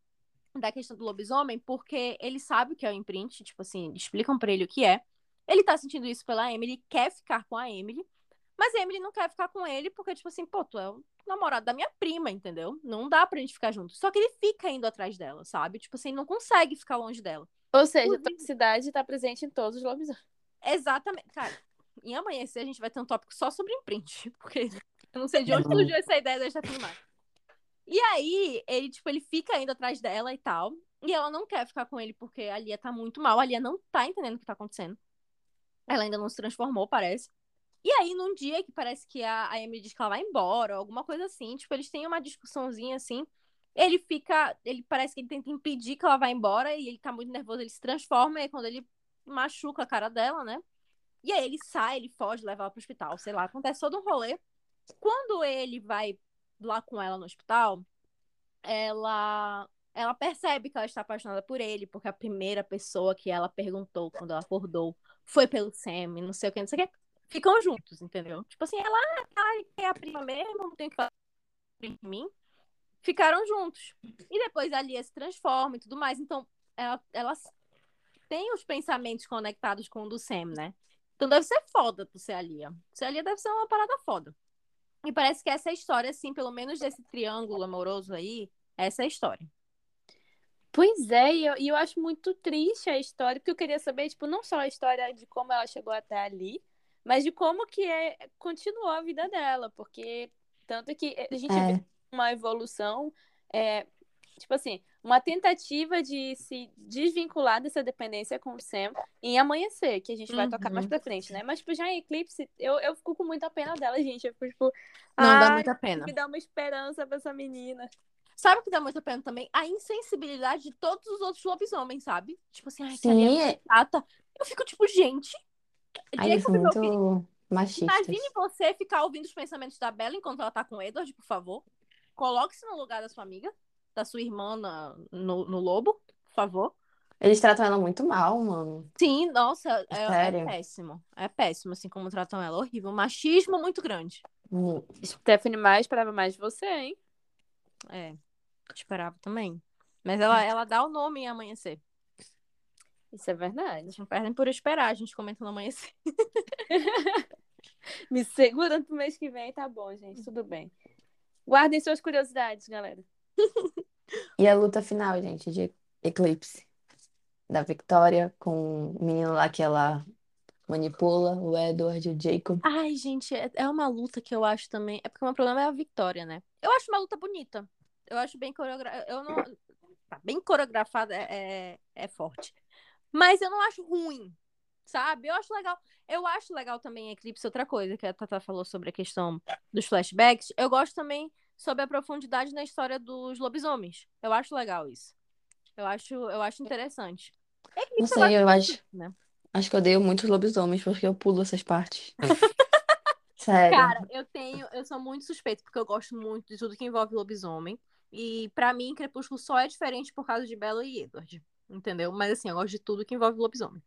da questão do lobisomem, porque ele sabe o que é o imprint, tipo assim, explicam pra ele o que é. Ele tá sentindo isso pela Emily, quer ficar com a Emily, mas a Emily não quer ficar com ele, porque, tipo assim, pô, tu é o namorado da minha prima, entendeu? Não dá pra gente ficar junto. Só que ele fica indo atrás dela, sabe? Tipo assim, não consegue ficar longe dela. Ou seja, a Inclusive- toxicidade tá presente em todos os lobisomens. Exatamente. Cara, em amanhecer a gente vai ter um tópico só sobre imprint. (laughs) Porque eu não sei de onde surgiu essa ideia desta filmagem. E aí, ele, tipo, ele fica indo atrás dela e tal. E ela não quer ficar com ele porque a Lia tá muito mal. A Lia não tá entendendo o que tá acontecendo. Ela ainda não se transformou, parece. E aí, num dia que parece que a, a Emily diz que ela vai embora, ou alguma coisa assim, tipo, eles têm uma discussãozinha assim. Ele fica. Ele parece que ele tenta impedir que ela vá embora e ele tá muito nervoso, ele se transforma, e aí quando ele machuca a cara dela, né? E aí ele sai, ele foge, leva ela pro hospital, sei lá, acontece todo um rolê. Quando ele vai lá com ela no hospital, ela ela percebe que ela está apaixonada por ele, porque a primeira pessoa que ela perguntou quando ela acordou foi pelo Sam, não sei o que, não sei o que. Ficam juntos, entendeu? Tipo assim, ela ai, é a prima mesmo, não tem que fazer em mim. Ficaram juntos. E depois a Lia se transforma e tudo mais. Então, ela, elas têm os pensamentos conectados com o do Sam, né? Então deve ser foda tu ser a Lia. Ser a Lia deve ser uma parada foda. E parece que essa é a história, assim, pelo menos desse triângulo amoroso aí, essa é a história. Pois é, e eu, e eu acho muito triste a história, porque eu queria saber, tipo, não só a história de como ela chegou até ali, mas de como que é, continuou a vida dela, porque tanto que a gente É. vê uma evolução, é, tipo assim, uma tentativa de se desvincular dessa dependência com o Sam em Amanhecer, que a gente vai tocar mais Uhum. pra frente, né? Mas, tipo, já em Eclipse, eu, eu fico com muita pena dela, gente. Eu fico, tipo, Não dá ai, muita pena. me dá uma esperança pra essa menina. Sabe o que dá muita pena também? A insensibilidade de todos os outros lobisomens, sabe? Tipo assim, ai, Sim, é é- chata. Eu fico tipo, gente. ai, filho, muito machistas. imagine você ficar ouvindo os pensamentos da Bella enquanto ela tá com o Edward, por favor. Coloque-se no lugar da sua amiga, da sua irmã na- no, no lobo, por favor. Eles tratam ela muito mal, mano. Sim, nossa, é, é péssimo. É péssimo, assim, como tratam ela. Horrível. Machismo muito grande. Hum, Stephanie mais esperava mais de você, hein? É, esperava também. Mas ela, ela dá o nome em amanhecer. Isso é verdade. Eles não perdem por esperar, a gente comenta no amanhecer. (laughs) Me segurando pro mês que vem, tá bom, gente. Tudo bem. Guardem suas curiosidades, galera. E a luta final, gente, de Eclipse. Da Victoria com o menino lá que ela manipula, o Edward e o Jacob. Ai, gente, é, é uma luta que eu acho também. É porque o meu problema é a vitória, né? Eu acho uma luta bonita. Eu acho bem coreografada. Eu não. Tá, bem coreografada é, é, é forte. Mas eu não acho ruim, sabe? Eu acho legal. Eu acho legal também Eclipse, outra coisa que a Tata falou sobre a questão dos flashbacks. Eu gosto também sobre a profundidade na história dos lobisomens. Eu acho legal isso. Eu acho, eu acho interessante. Não Eclipse eu sei, eu muito, acho, né? acho que eu odeio muitos lobisomens porque eu pulo essas partes. (laughs) Sério. Cara, eu tenho, eu sou muito suspeita porque eu gosto muito de tudo que envolve lobisomem. E pra mim, Crepúsculo só é diferente por causa de Bella e Edward, entendeu? Mas assim, eu gosto de tudo que envolve lobisomem.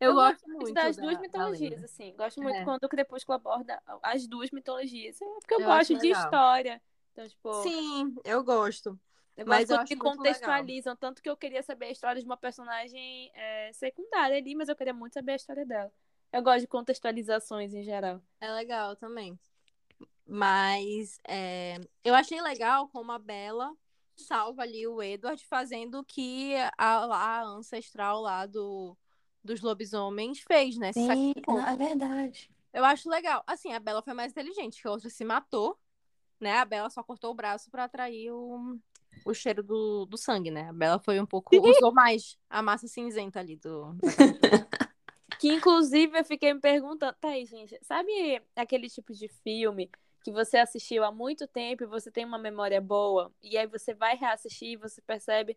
Eu, gosto muito das da- duas da mitologias, lenda. assim. Gosto muito É. quando o Crepúsculo aborda as duas mitologias. É porque eu, Eu gosto de legal. história. Então, tipo, Sim, eu gosto. eu mas gosto eu muito contextualizam. Tanto que eu queria saber a história de uma personagem é, secundária ali, mas eu queria muito saber a história dela. Eu gosto de contextualizações em geral. É legal também. Mas é, eu achei legal como a Bella salva ali o Edward fazendo o que a, a ancestral lá do, dos lobisomens fez, né? Se Sim, sacrificou. é verdade. Eu acho legal. Assim, a Bella foi mais inteligente, que a outra se matou, né? A Bella só cortou o braço pra atrair o, o cheiro do, do sangue, né? A Bella foi um pouco. usou mais a massa cinzenta ali do. (laughs) Que inclusive eu fiquei me perguntando, tá aí, gente, sabe aquele tipo de filme que você assistiu há muito tempo e você tem uma memória boa, e aí você vai reassistir e você percebe,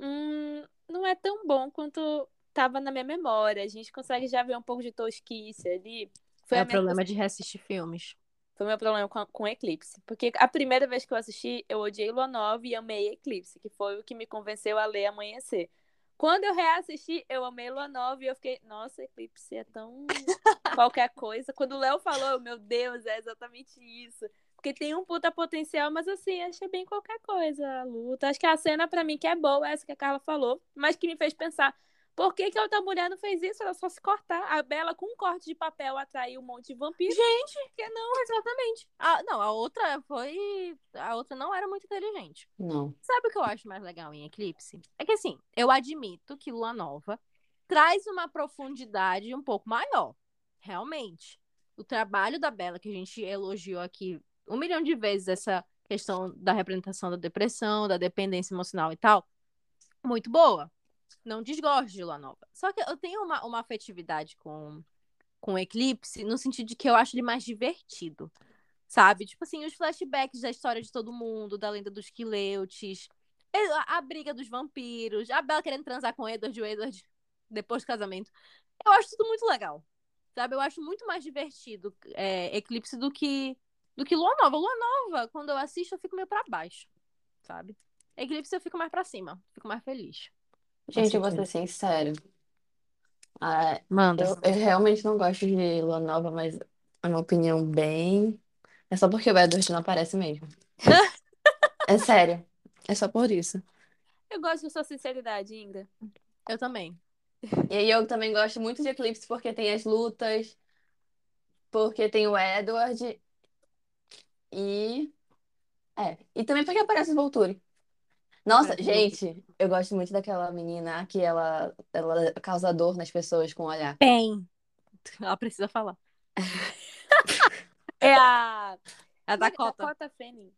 hum, não é tão bom quanto tava na minha memória. A gente consegue já ver um pouco de tosquice ali. Foi é o minha problema de reassistir filmes. Foi o meu problema com, com Eclipse. Porque a primeira vez que eu assisti, eu odiei Lua Nova e amei Eclipse, que foi o que me convenceu a ler Amanhecer. Quando eu reassisti, eu amei Lua Nova e eu fiquei, nossa, Eclipse é tão (laughs) qualquer coisa. Quando o Léo falou, eu, meu Deus, é exatamente isso. Porque tem um puta potencial, mas assim, achei bem qualquer coisa a luta. Acho que a cena pra mim que é boa, essa que a Carla falou, mas que me fez pensar, por que, que a outra mulher não fez isso? Era só se cortar. A Bela, com um corte de papel, atraiu um monte de vampiro. Gente, que não, exatamente. A, não, a outra foi. A outra não era muito inteligente. Não. Sabe o que eu acho mais legal em Eclipse? É que assim, eu admito que Lua Nova traz uma profundidade um pouco maior. Realmente. O trabalho da Bela, que a gente elogiou aqui um milhão de vezes, essa questão da representação da depressão, da dependência emocional e tal, muito boa. Não desgosto de Lua Nova. Só que eu tenho uma, uma afetividade com, com Eclipse, no sentido de que eu acho ele mais divertido. Sabe? Tipo assim, os flashbacks da história de todo mundo, da lenda dos Quileutes, a, a briga dos vampiros, a Bella querendo transar com o Edward e o Edward depois do casamento. Eu acho tudo muito legal. Sabe? Eu acho muito mais divertido é, Eclipse do que do que Lua Nova. Lua Nova, quando eu assisto, eu fico meio pra baixo. Sabe? Eclipse eu fico mais pra cima. Fico mais feliz. Gente, eu vou ser sincero. Ah, Manda. eu, eu realmente não gosto de Lua Nova, mas é uma opinião bem. É só porque o Edward não aparece mesmo. (laughs) É sério. É só por isso. Eu gosto da sua sinceridade, Ingra. Eu também. E aí eu também gosto muito de Eclipse porque tem as lutas, porque tem o Edward. E. É. E também porque aparece o Volturi. Nossa, gente, eu gosto muito daquela menina que ela, ela causa dor nas pessoas com o olhar. Tem. Ela precisa falar. É a A Dakota. Dakota Fanning.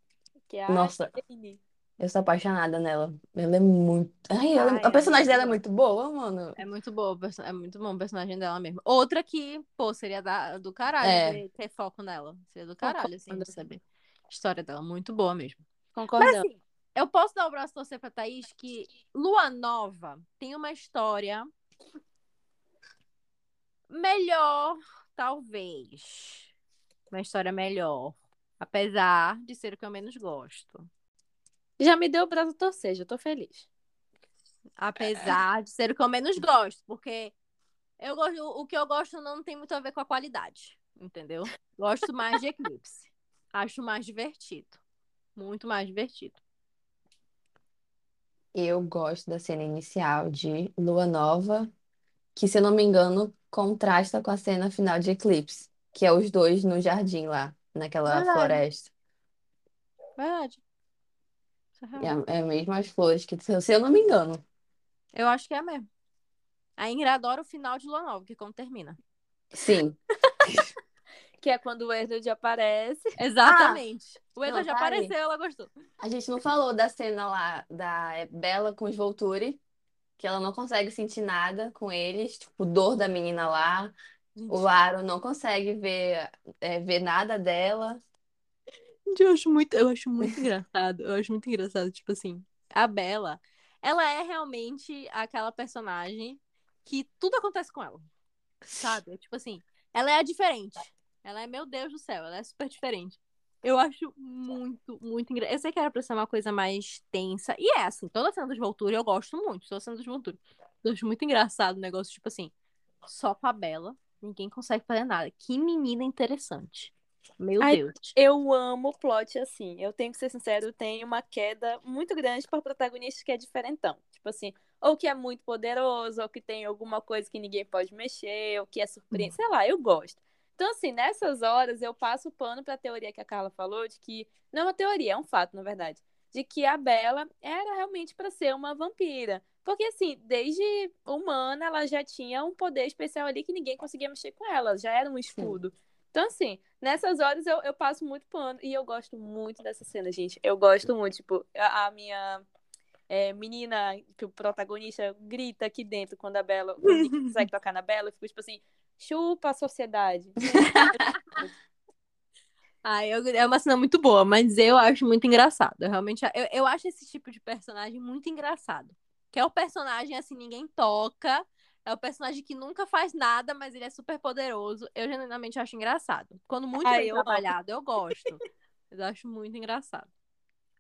Que é a Nossa. Jane. Eu sou apaixonada nela. Ela é muito. Ai, ela- Ai, a personagem ela é dela é muito boa, mano. É muito boa, é muito bom o personagem dela mesmo. Outra que, pô, seria da, do caralho É. ter, foco nela. Seria do caralho, assim, Concordo. de saber. História dela, muito boa mesmo. Mas Concordando. assim, eu posso dar o braço torcer pra Thaís que Lua Nova tem uma história melhor, talvez. Uma história melhor. Apesar de ser o que eu menos gosto. Já me deu o braço torcer, já tô feliz. Apesar de ser o que eu menos gosto, porque eu gosto, o que eu gosto não tem muito a ver com a qualidade, entendeu? Gosto mais de Eclipse. (laughs) Acho mais divertido. Muito mais divertido. Eu gosto da cena inicial de Lua Nova, que, se eu não me engano, contrasta com a cena final de Eclipse, que é os dois no jardim lá, naquela Verdade. floresta. Verdade. Isso é real. É, é mesmo as flores, que, se eu não me engano. Eu acho que é mesmo. A Ingrid adora o final de Lua Nova, que é quando termina. Sim. (laughs) Que é quando o Edward aparece. Exatamente. o Edward não, já tá aí. apareceu, ela gostou. A gente não falou da cena lá da Bella com os Volturi, que ela não consegue sentir nada com eles, tipo, dor da menina lá. O Aro não consegue ver, é, ver nada dela. Gente, eu acho muito, eu acho muito engraçado. Eu acho muito engraçado, tipo assim, a Bella, ela é realmente aquela personagem que tudo acontece com ela. Sabe? Tipo assim, ela é a diferente. Ela é, meu Deus do céu, ela é super diferente. Eu acho muito, muito engraçado. Eu sei que era pra ser uma coisa mais tensa. E é assim, toda cena dos Volturi eu gosto muito. Toda cena dos Volturi. Eu acho muito engraçado o negócio, tipo assim, só com a Bella, ninguém consegue fazer nada. Que menina interessante. Meu Ai, Deus. Eu amo plot assim. Eu tenho que ser sincero, eu tenho uma queda muito grande por protagonista que é diferentão. Tipo assim, ou que é muito poderoso, ou que tem alguma coisa que ninguém pode mexer, ou que é surpreendente. Sei lá, eu gosto. Então, assim, nessas horas eu passo o pano pra teoria que a Carla falou, de que. Não é uma teoria, é um fato, na verdade. De que a Bella era realmente pra ser uma vampira. Porque, assim, desde humana, ela já tinha um poder especial ali que ninguém conseguia mexer com ela. Já era um escudo. Então, assim, nessas horas eu, eu passo muito pano. E eu gosto muito dessa cena, gente. Eu gosto muito. Tipo, a, a minha é, menina, que o protagonista grita aqui dentro quando a Bela (laughs) consegue tocar na Bela, eu fico tipo assim, chupa a sociedade. (laughs) Ah, eu, é uma cena muito boa, mas eu acho muito engraçado. Eu realmente eu, eu acho esse tipo de personagem muito engraçado. Que é o personagem assim, ninguém toca. É o personagem que nunca faz nada, mas ele é super poderoso. Eu genuinamente acho engraçado. Quando muito Ah, bem eu amo. trabalhado, eu gosto. (laughs) Eu acho muito engraçado.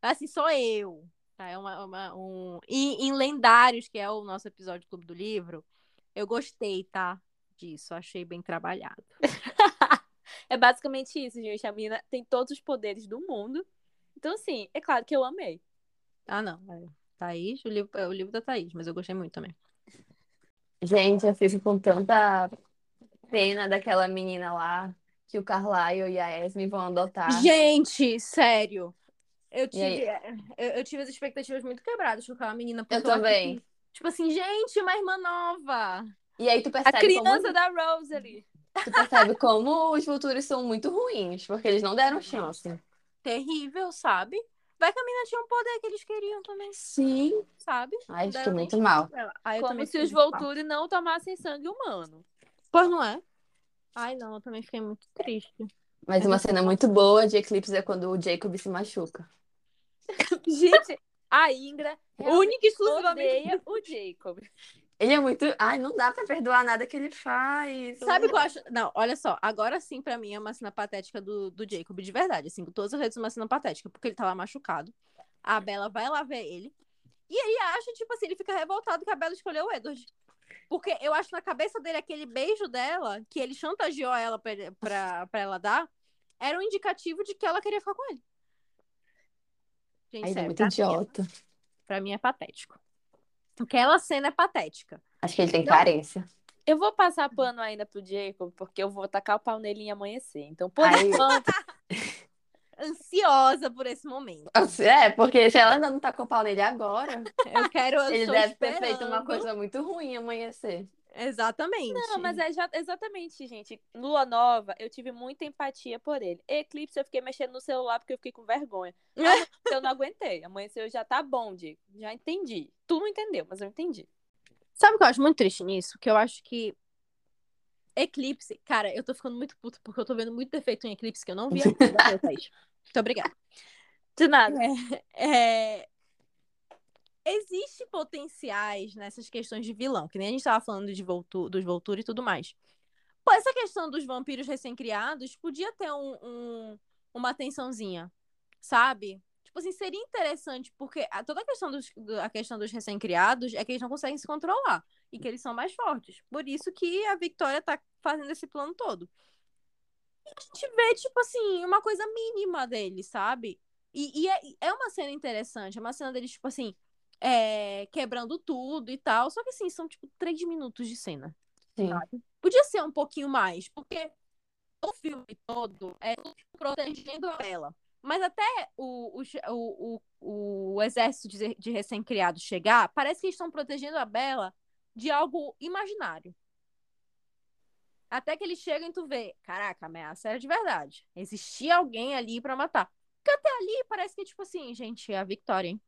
Assim, sou eu. Tá? É uma, uma- um... E em Lendários, que é o nosso episódio do Clube do Livro, eu gostei, tá? Disso. Achei bem trabalhado. (laughs) É basicamente isso, gente. A menina tem todos os poderes do mundo. Então, assim, é claro que eu amei. Ah, não. É. Thaís, o livro, é o livro da Thaís, mas eu gostei muito também. Gente, eu fico com tanta pena daquela menina lá que o Carlyle e a Esme vão adotar. Gente, sério. Eu tive, eu, eu tive as expectativas muito quebradas com aquela menina. porque Eu também. que, tipo assim, gente, uma irmã nova. E aí tu A percebe criança como, da Rose ali. tu percebe como os futuros são muito ruins, porque eles não deram chance. Terrível, sabe? Vai que a menina tinha um poder que eles queriam também, Sim. sabe? Ai, fiquei deram muito mal. Aí Como se os. Volturi não tomassem sangue humano. Pois não é? Ai, não, eu também fiquei muito triste. Mas uma cena muito boa de Eclipse é quando o Jacob se machuca. (laughs) Gente, a Ingra Única e exclusivamente. odeia o (laughs) Jacob. Ele é muito. Ai, não dá pra perdoar nada que ele faz. Sabe o que eu acho? Não, olha só. Agora sim, pra mim, é uma cena patética do, do Jacob, de verdade. Assim, com todas as redes, uma cena patética. Porque ele tava machucado. A Bela vai lá ver ele. E ele acha, tipo assim, ele fica revoltado que a Bela escolheu o Edward. Porque eu acho na cabeça dele aquele beijo dela, que ele chantageou ela pra, pra, pra ela dar, era um indicativo de que ela queria ficar com ele. Gente, Ai, é sério, muito pra, idiota. pra mim é patético. Aquela cena é patética. Acho que ele tem carência. Eu vou passar pano ainda pro Jacob, porque eu vou tacar o pau nele em amanhecer. Então, por Aí- enquanto, (laughs) ansiosa por esse momento. É, porque se ela ainda não tá com o pau nele agora, Eu quero. Eu ele deve ter feito uma esperando. coisa muito ruim amanhecer. Exatamente. Não, mas é já- exatamente, gente. Lua Nova, eu tive muita empatia por ele. Eclipse, eu fiquei mexendo no celular porque eu fiquei com vergonha. (laughs) Eu não aguentei. Amanheceu já tá bom, Diego. Já entendi. Tu não entendeu, mas eu entendi. Sabe o que eu acho muito triste nisso? Que eu acho que Eclipse, cara, eu tô ficando muito puta porque eu tô vendo muito defeito em Eclipse que eu não vi ainda. (laughs) Muito obrigada. De nada. É, Existe potenciais nessas questões de vilão, que nem a gente tava falando de Voltu... dos Volturi e tudo mais. Pô, essa questão dos vampiros recém-criados podia ter um, um- uma atençãozinha, sabe? Tipo assim, seria interessante, porque a- toda a questão dos, do- a questão dos recém-criados é que eles não conseguem se controlar e que eles são mais fortes. Por isso que a Victoria tá fazendo esse plano todo. E a gente vê, tipo assim, uma coisa mínima deles, sabe? E, e é, é uma cena interessante, é uma cena deles, tipo assim, é, quebrando tudo e tal. Só que assim, são tipo três minutos de cena. Sim. Podia ser um pouquinho mais, porque o filme todo é protegendo ela. Mas até o, o, o, o, exército de, de recém-criados chegar, parece que eles estão protegendo a Bela de algo imaginário. Até que eles chegam e tu vê, caraca, ameaça era de verdade. Existia alguém ali pra matar. Porque até ali parece que, tipo assim, gente, é a Victoria, hein?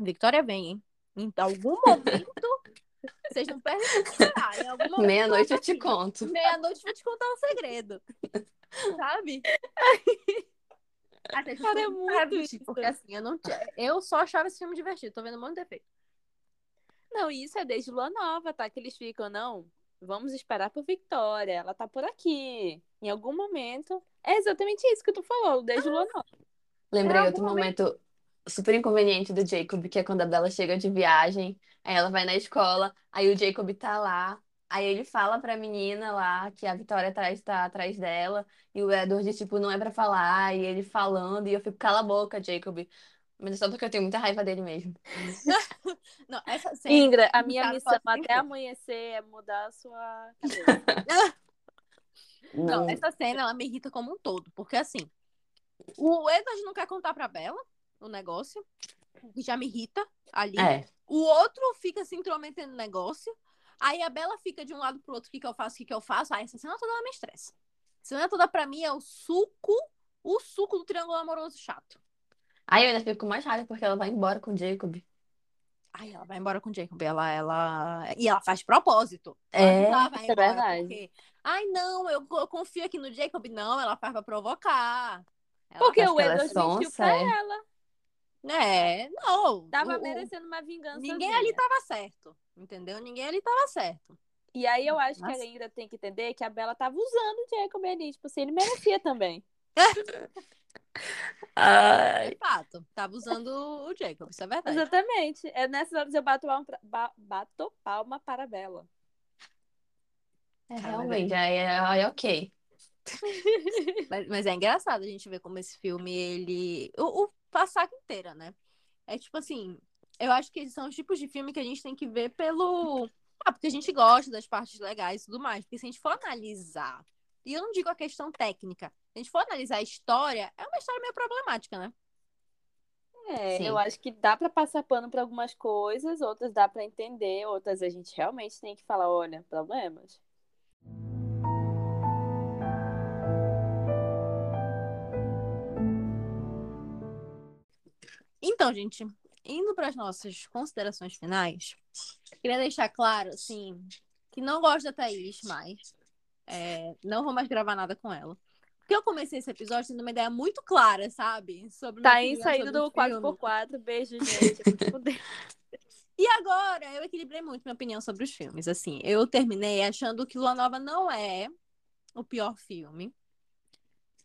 Victoria vem, hein? Em algum momento, (laughs) vocês não perdem de esperar. Em algum momento, Meia-noite eu te assim, conto. Meia-noite vou te contar um segredo. (laughs) Sabe? Até Cara, é muito isso. Porque assim, eu, não tinha- eu só achava esse filme divertido. Tô vendo um monte de defeito. Não, isso é desde Lua Nova, tá? Que eles ficam, não. Vamos esperar por Victoria. Ela tá por aqui. Em algum momento. É exatamente isso que tu falou, desde Lua Nova. Lembrei outro momento super inconveniente do Jacob, que é quando a Bella chega de viagem, aí ela vai na escola, aí o Jacob tá lá, aí ele fala pra menina lá que a Vitória atrás tá atrás dela, e o Edward, tipo, não é pra falar, e ele falando, e eu fico, cala a boca, Jacob. Mas é só porque eu tenho muita raiva dele mesmo. (laughs) Não, essa cena. Ingra, a minha missão posso até amanhecer é mudar a sua cabeça. (laughs) Não, essa cena ela me irrita como um todo. Porque assim, o Edward não quer contar pra Bella o negócio, que já me irrita ali. É, O outro fica se intrometendo no negócio. Aí a Bela fica de um lado pro outro, o que, que eu faço, o que, que eu faço. Aí essa cena toda ela me estressa. Essa cena toda pra mim é o suco, o suco do triângulo amoroso chato. aí eu ainda fico mais raiva porque ela vai embora com o Jacob. Aí ela vai embora com o Jacob. Ela, ela... E ela faz propósito. É, Ela vai isso é verdade. porque, Ai, não, eu, eu confio aqui no Jacob. Não, ela faz pra provocar. Ela Porque o Edward mentiu pra é. ela. É, não. Tava o- merecendo uma vingança. Ninguém ali tava certo. Entendeu? Ninguém ali tava certo. E aí eu acho que Nossa. a ainda tem que entender que a Bela tava usando o Jacob ali. Tipo assim, ele merecia também. (laughs) Ai, É fato. Tava usando o Jacob, isso é verdade. Exatamente. É nessas horas eu bato palma, pra- ba- bato palma para a Bela. é, mas realmente, aí é, é ok. (laughs) Mas, mas é engraçado a gente ver como esse filme, ele. O, o a saga inteira, né? É tipo assim. Eu acho que são os tipos de filme que a gente tem que ver pelo. Ah, porque a gente gosta das partes legais e tudo mais. Porque se a gente for analisar. E eu não digo a questão técnica. Se a gente for analisar a história, é uma história meio problemática, né? É, Sim. eu acho que dá pra passar pano pra algumas coisas, outras dá pra entender, outras a gente realmente tem que falar, olha, problemas. Então, gente, indo para as nossas considerações finais, queria deixar claro, assim, que não gosto da Thaís mais. É, não vou mais gravar nada com ela. Porque eu comecei esse episódio tendo uma ideia muito clara, sabe? Sobre Tá opinião saindo do filme. 4x4. Beijo, (laughs) gente. E agora eu equilibrei muito minha opinião sobre os filmes. Assim, eu terminei achando que Lua Nova não é o pior filme.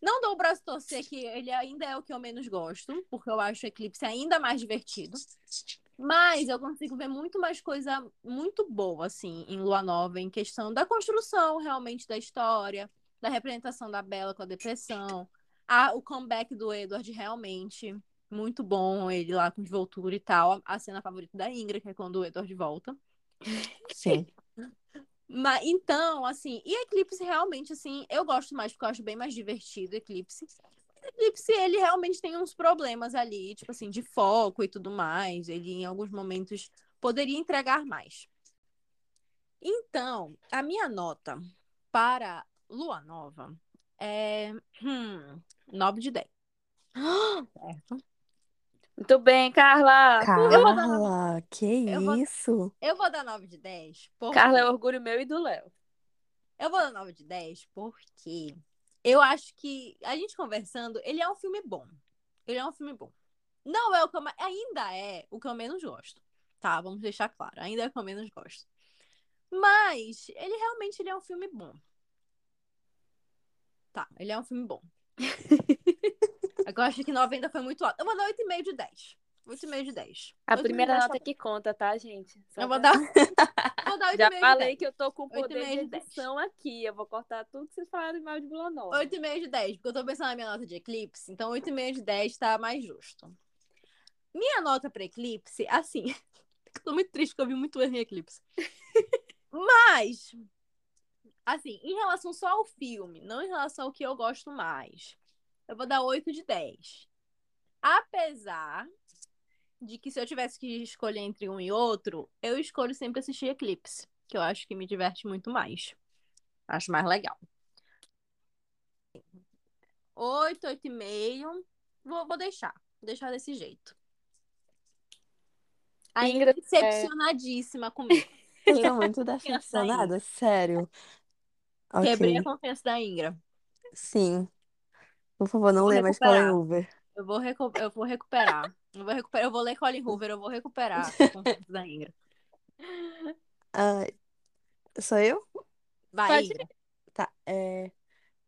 Não dou o braço torcer que ele ainda é o que eu menos gosto, porque eu acho o Eclipse ainda mais divertido. Mas eu consigo ver muito mais coisa muito boa, assim, em Lua Nova, em questão da construção realmente da história, da representação da Bela com a depressão, a, o comeback do Edward realmente muito bom, ele lá com Voltura e tal. A cena favorita da Ingra, que é quando o Edward volta. Sim. (laughs) Mas, então, assim, e Eclipse realmente, assim, eu gosto mais porque eu acho bem mais divertido Eclipse. Eclipse, ele realmente tem uns problemas ali, tipo assim, de foco e tudo mais. Ele, em alguns momentos, poderia entregar mais. Então, a minha nota para Lua Nova é hum, 9 de 10. (gasps) Certo? Muito bem, Carla. Vou Carla, que Eu vou- isso? Eu vou dar 9 de 10. Porque... Carla é orgulho meu e do Léo. Eu vou dar 9 de 10 porque eu acho que, a gente conversando, ele é um filme bom. Ele é um filme bom. Não é o que eu. Ainda é o que eu menos gosto. Tá, vamos deixar claro. Ainda é o que eu menos gosto. Mas ele realmente ele é um filme bom. Tá, ele é um filme bom. (laughs) eu acho que 90 foi muito alto. Eu vou dar 8,5 de 10. 8,5 de 10. A 8,5 primeira de 10 nota que conta, tá, gente? Só Eu vou dar, (laughs) vou dar 8,5 Já de falei 10. que eu tô com poder de de edição aqui. Eu vou cortar tudo que vocês falaram mal de Vila Nova. 8,5 de 10, porque eu tô pensando na minha nota de Eclipse, então 8,5 de 10 tá mais justo. Minha nota pra Eclipse, assim, eu (laughs) tô muito triste porque eu vi muito erro em Eclipse. (laughs) Mas, assim, em relação só ao filme, não em relação ao que eu gosto mais, eu vou dar 8 de 10. Apesar de que se eu tivesse que escolher entre um e outro, eu escolho sempre assistir Eclipse, que eu acho que me diverte muito mais. Acho mais legal. 8, 8,5. Vou, vou deixar. Vou deixar desse jeito. Ainda Ingrid, decepcionadíssima comigo. (laughs) Eu tô muito decepcionada, sério. Quebrei a confiança da Ingra. sim. Por favor, não lê mais. Colin Hoover. Eu vou, recu- eu vou recuperar. Eu vou recuperar. Eu vou ler Colin Hoover, eu vou recuperar (laughs) da Ingra. Ah, sou eu? Vai, Pode Ingra. Tá, é...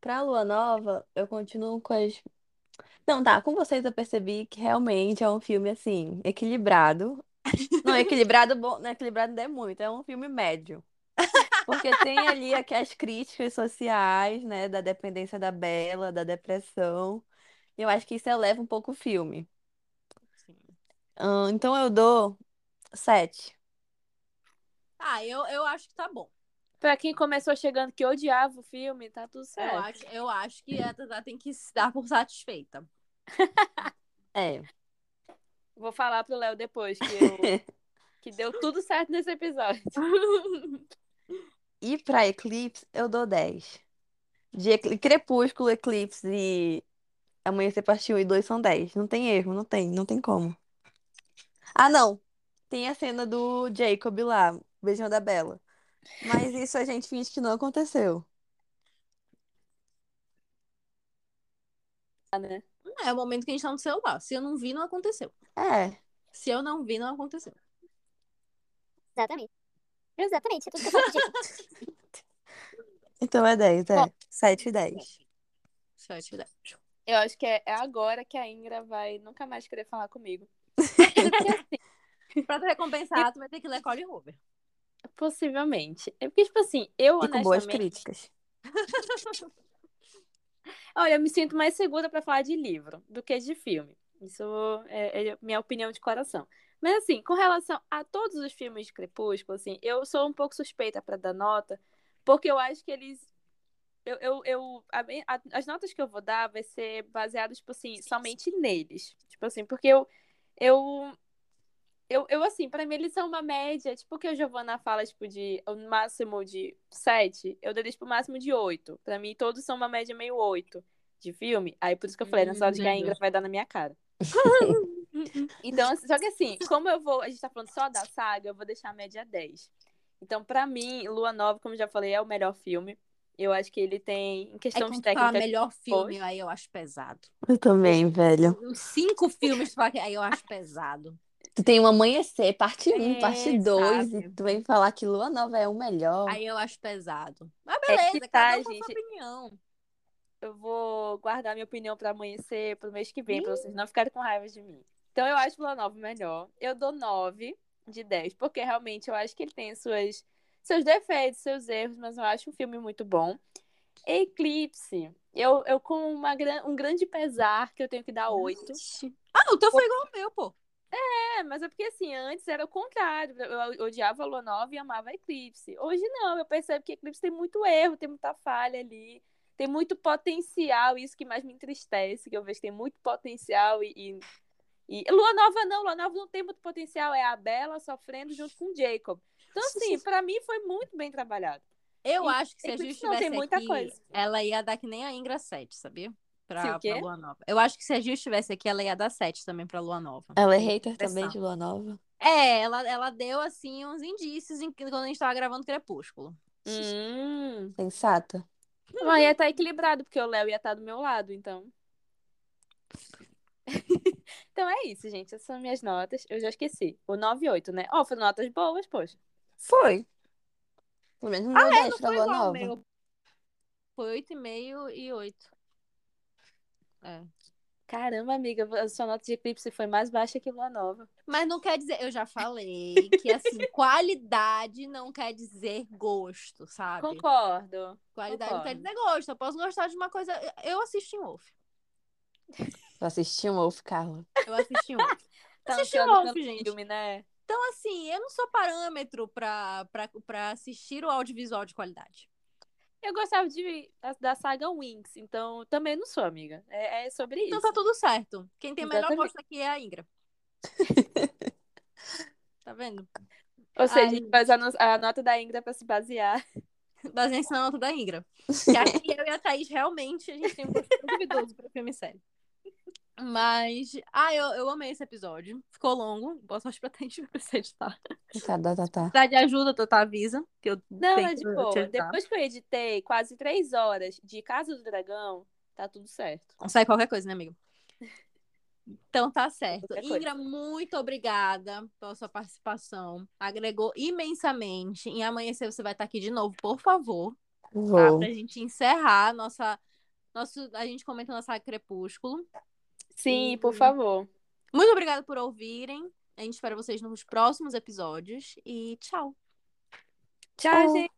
Pra Lua Nova, eu continuo com as... Não, tá, com vocês eu percebi que realmente é um filme, assim, equilibrado. (laughs) Não, equilibrado, bom, não, equilibrado não é muito, é um filme médio. Porque tem ali aqui as críticas sociais, né, da dependência da Bela, da depressão. E eu acho que isso eleva um pouco o filme. Sim. Então eu dou sete. Ah, eu, eu acho que tá bom. Pra quem começou chegando que odiava o filme, tá tudo Eu certo. acho, eu acho que a Tata tem que se dar por satisfeita. (laughs) É. Vou falar pro Léo depois que, eu- (laughs) que deu tudo certo nesse episódio. (laughs) E pra Eclipse, eu dou 10. De Ecl- Crepúsculo, Eclipse e Amanhecer Parte 1 e 2 são 10. Não tem erro, não tem, não tem como. Ah, não. Tem a cena do Jacob lá, beijando a Bella. Mas isso a gente finge que não aconteceu. né? É o momento que a gente tá no celular. Se eu não vi, não aconteceu. É. Se eu não vi, não aconteceu. Exatamente. Exatamente, é tudo que eu falo de (laughs) Então é 10, é. Bom. 7 e 10. 7 e 10. Eu acho que é, é agora que a Ingra vai nunca mais querer falar comigo. Assim, (laughs) Pra te recompensar, tu vai ter que ler Colin Hoover. possivelmente. É porque, tipo assim, eu E com boas honestamente. críticas. (laughs) Olha, eu me sinto mais segura pra falar de livro do que de filme. Isso é, é minha opinião de coração. Mas assim, com relação a todos os filmes de Crepúsculo, assim, eu sou um pouco suspeita pra dar nota, porque eu acho que eles eu, eu, eu a a- as notas que eu vou dar vai ser baseadas, tipo assim, somente neles. Tipo assim, porque eu eu eu, eu assim, pra mim eles são uma média, tipo o que a Giovanna fala, tipo, de o máximo de 7, eu daria, tipo, o máximo de 8. Pra mim, todos são uma média meio 8 de filme. Aí por isso que eu falei, Hum, nessa hora de que a entendi. Ingra vai dar na minha cara. (laughs) Então, assim, só que assim, como eu vou, a gente tá falando só da saga, eu vou deixar a média 10. Então, pra mim, Lua Nova, como eu já falei, é o melhor filme. Eu acho que ele tem, em É questão quando de tu fala técnica, melhor filme, aí eu acho pesado. Eu também, velho. Cinco filmes, (laughs) aí eu acho pesado. Tu tem um Amanhecer, parte 1, É, parte 2, sabe? e tu vem falar que Lua Nova é o melhor. Aí eu acho pesado. Mas É beleza, cada tá, um com a sua gente. opinião. eu vou guardar minha opinião pra amanhecer pro mês que vem, pra vocês não ficarem com raiva de mim. Então, eu acho Lua Nova melhor. Eu dou 9 de 10, porque realmente eu acho que ele tem suas, seus defeitos, seus erros, mas eu acho um filme muito bom. Eclipse, eu, eu com uma, um grande pesar que eu tenho que dar 8. Ah, o teu foi igual ao meu, pô. É, mas é porque assim, antes era o contrário. Eu odiava a Lua Nova e amava a Eclipse. Hoje não, eu percebo que Eclipse tem muito erro, tem muita falha ali. tem muito potencial, isso que mais me entristece, que eu vejo que tem muito potencial e, e, e... Lua Nova não, Lua Nova não tem muito potencial, é a Bela sofrendo junto com o Jacob. Então, assim, pra mim foi muito bem trabalhado. Eu E- acho que se a isso não, tem estivesse muita aqui, coisa. ela ia dar que nem a Ingra 7, sabia? Pra, pra Lua Nova. Eu acho que se a Gil estivesse aqui, ela ia dar 7 também pra Lua Nova. Ela é hater também de Lua Nova. É, ela, ela deu, assim, uns indícios em, quando a gente tava gravando Crepúsculo. Hum. Sensata. Mas ia estar equilibrado, porque o Léo ia estar do meu lado, então. (laughs) então é isso, gente. Essas são minhas notas. Eu já esqueci. O 9 e 8, né? Ó, foram notas boas, poxa. Foi. Pelo menos não Ah, deu é, 10 não pra foi Nova. meu. Foi 8,5 e 8. É. Caramba, amiga, a sua nota de eclipse foi mais baixa que Lua Nova. Mas não quer dizer, eu já falei que assim, (laughs) qualidade não quer dizer gosto, sabe? Concordo. Qualidade não quer concordo. dizer gosto. Eu posso gostar de uma coisa. Eu assisti um Wolf. (laughs) Eu assisti um Wolf, Carla. Eu assisti um. (laughs) Tá Assisti o Wolf, gente. filme, né? Então, assim, eu não sou parâmetro pra, pra, pra assistir o audiovisual de qualidade. Eu gostava de, da, da saga Winx, então também não sou, amiga. É, é sobre Então isso. tá tudo certo. Quem tem melhor Exatamente. gosto aqui é a Ingra. (laughs) tá vendo? Ou seja, a Ai. gente faz a, no- a nota da Ingra pra se basear. (laughs) Baseia-se na nota da Ingra. Que aqui eu e a Thaís realmente a gente tem um gosto duvidoso pra filme e série. Mas, ah, eu, eu amei esse episódio. Ficou longo. Boa sorte pra (laughs) Thaís pra você editar. Tá, tá, tá, tá. Precisar de ajuda, Tata avisa. Que eu Não, tenho é de boa. Depois que eu editei quase três horas de Casa do Dragão, tá tudo certo. Sai qualquer coisa, né, amigo? (laughs) Então tá certo. Qualquer coisa. Ingra, muito obrigada pela sua participação. Agregou imensamente. Em amanhecer você vai estar aqui de novo, por favor. Tá? Vou. Pra gente encerrar nossa. Nosso, a gente comenta nossa Crepúsculo. Sim, por favor. Muito obrigada por ouvirem. A gente espera vocês nos próximos episódios. E tchau. Tchau, Tchau. gente.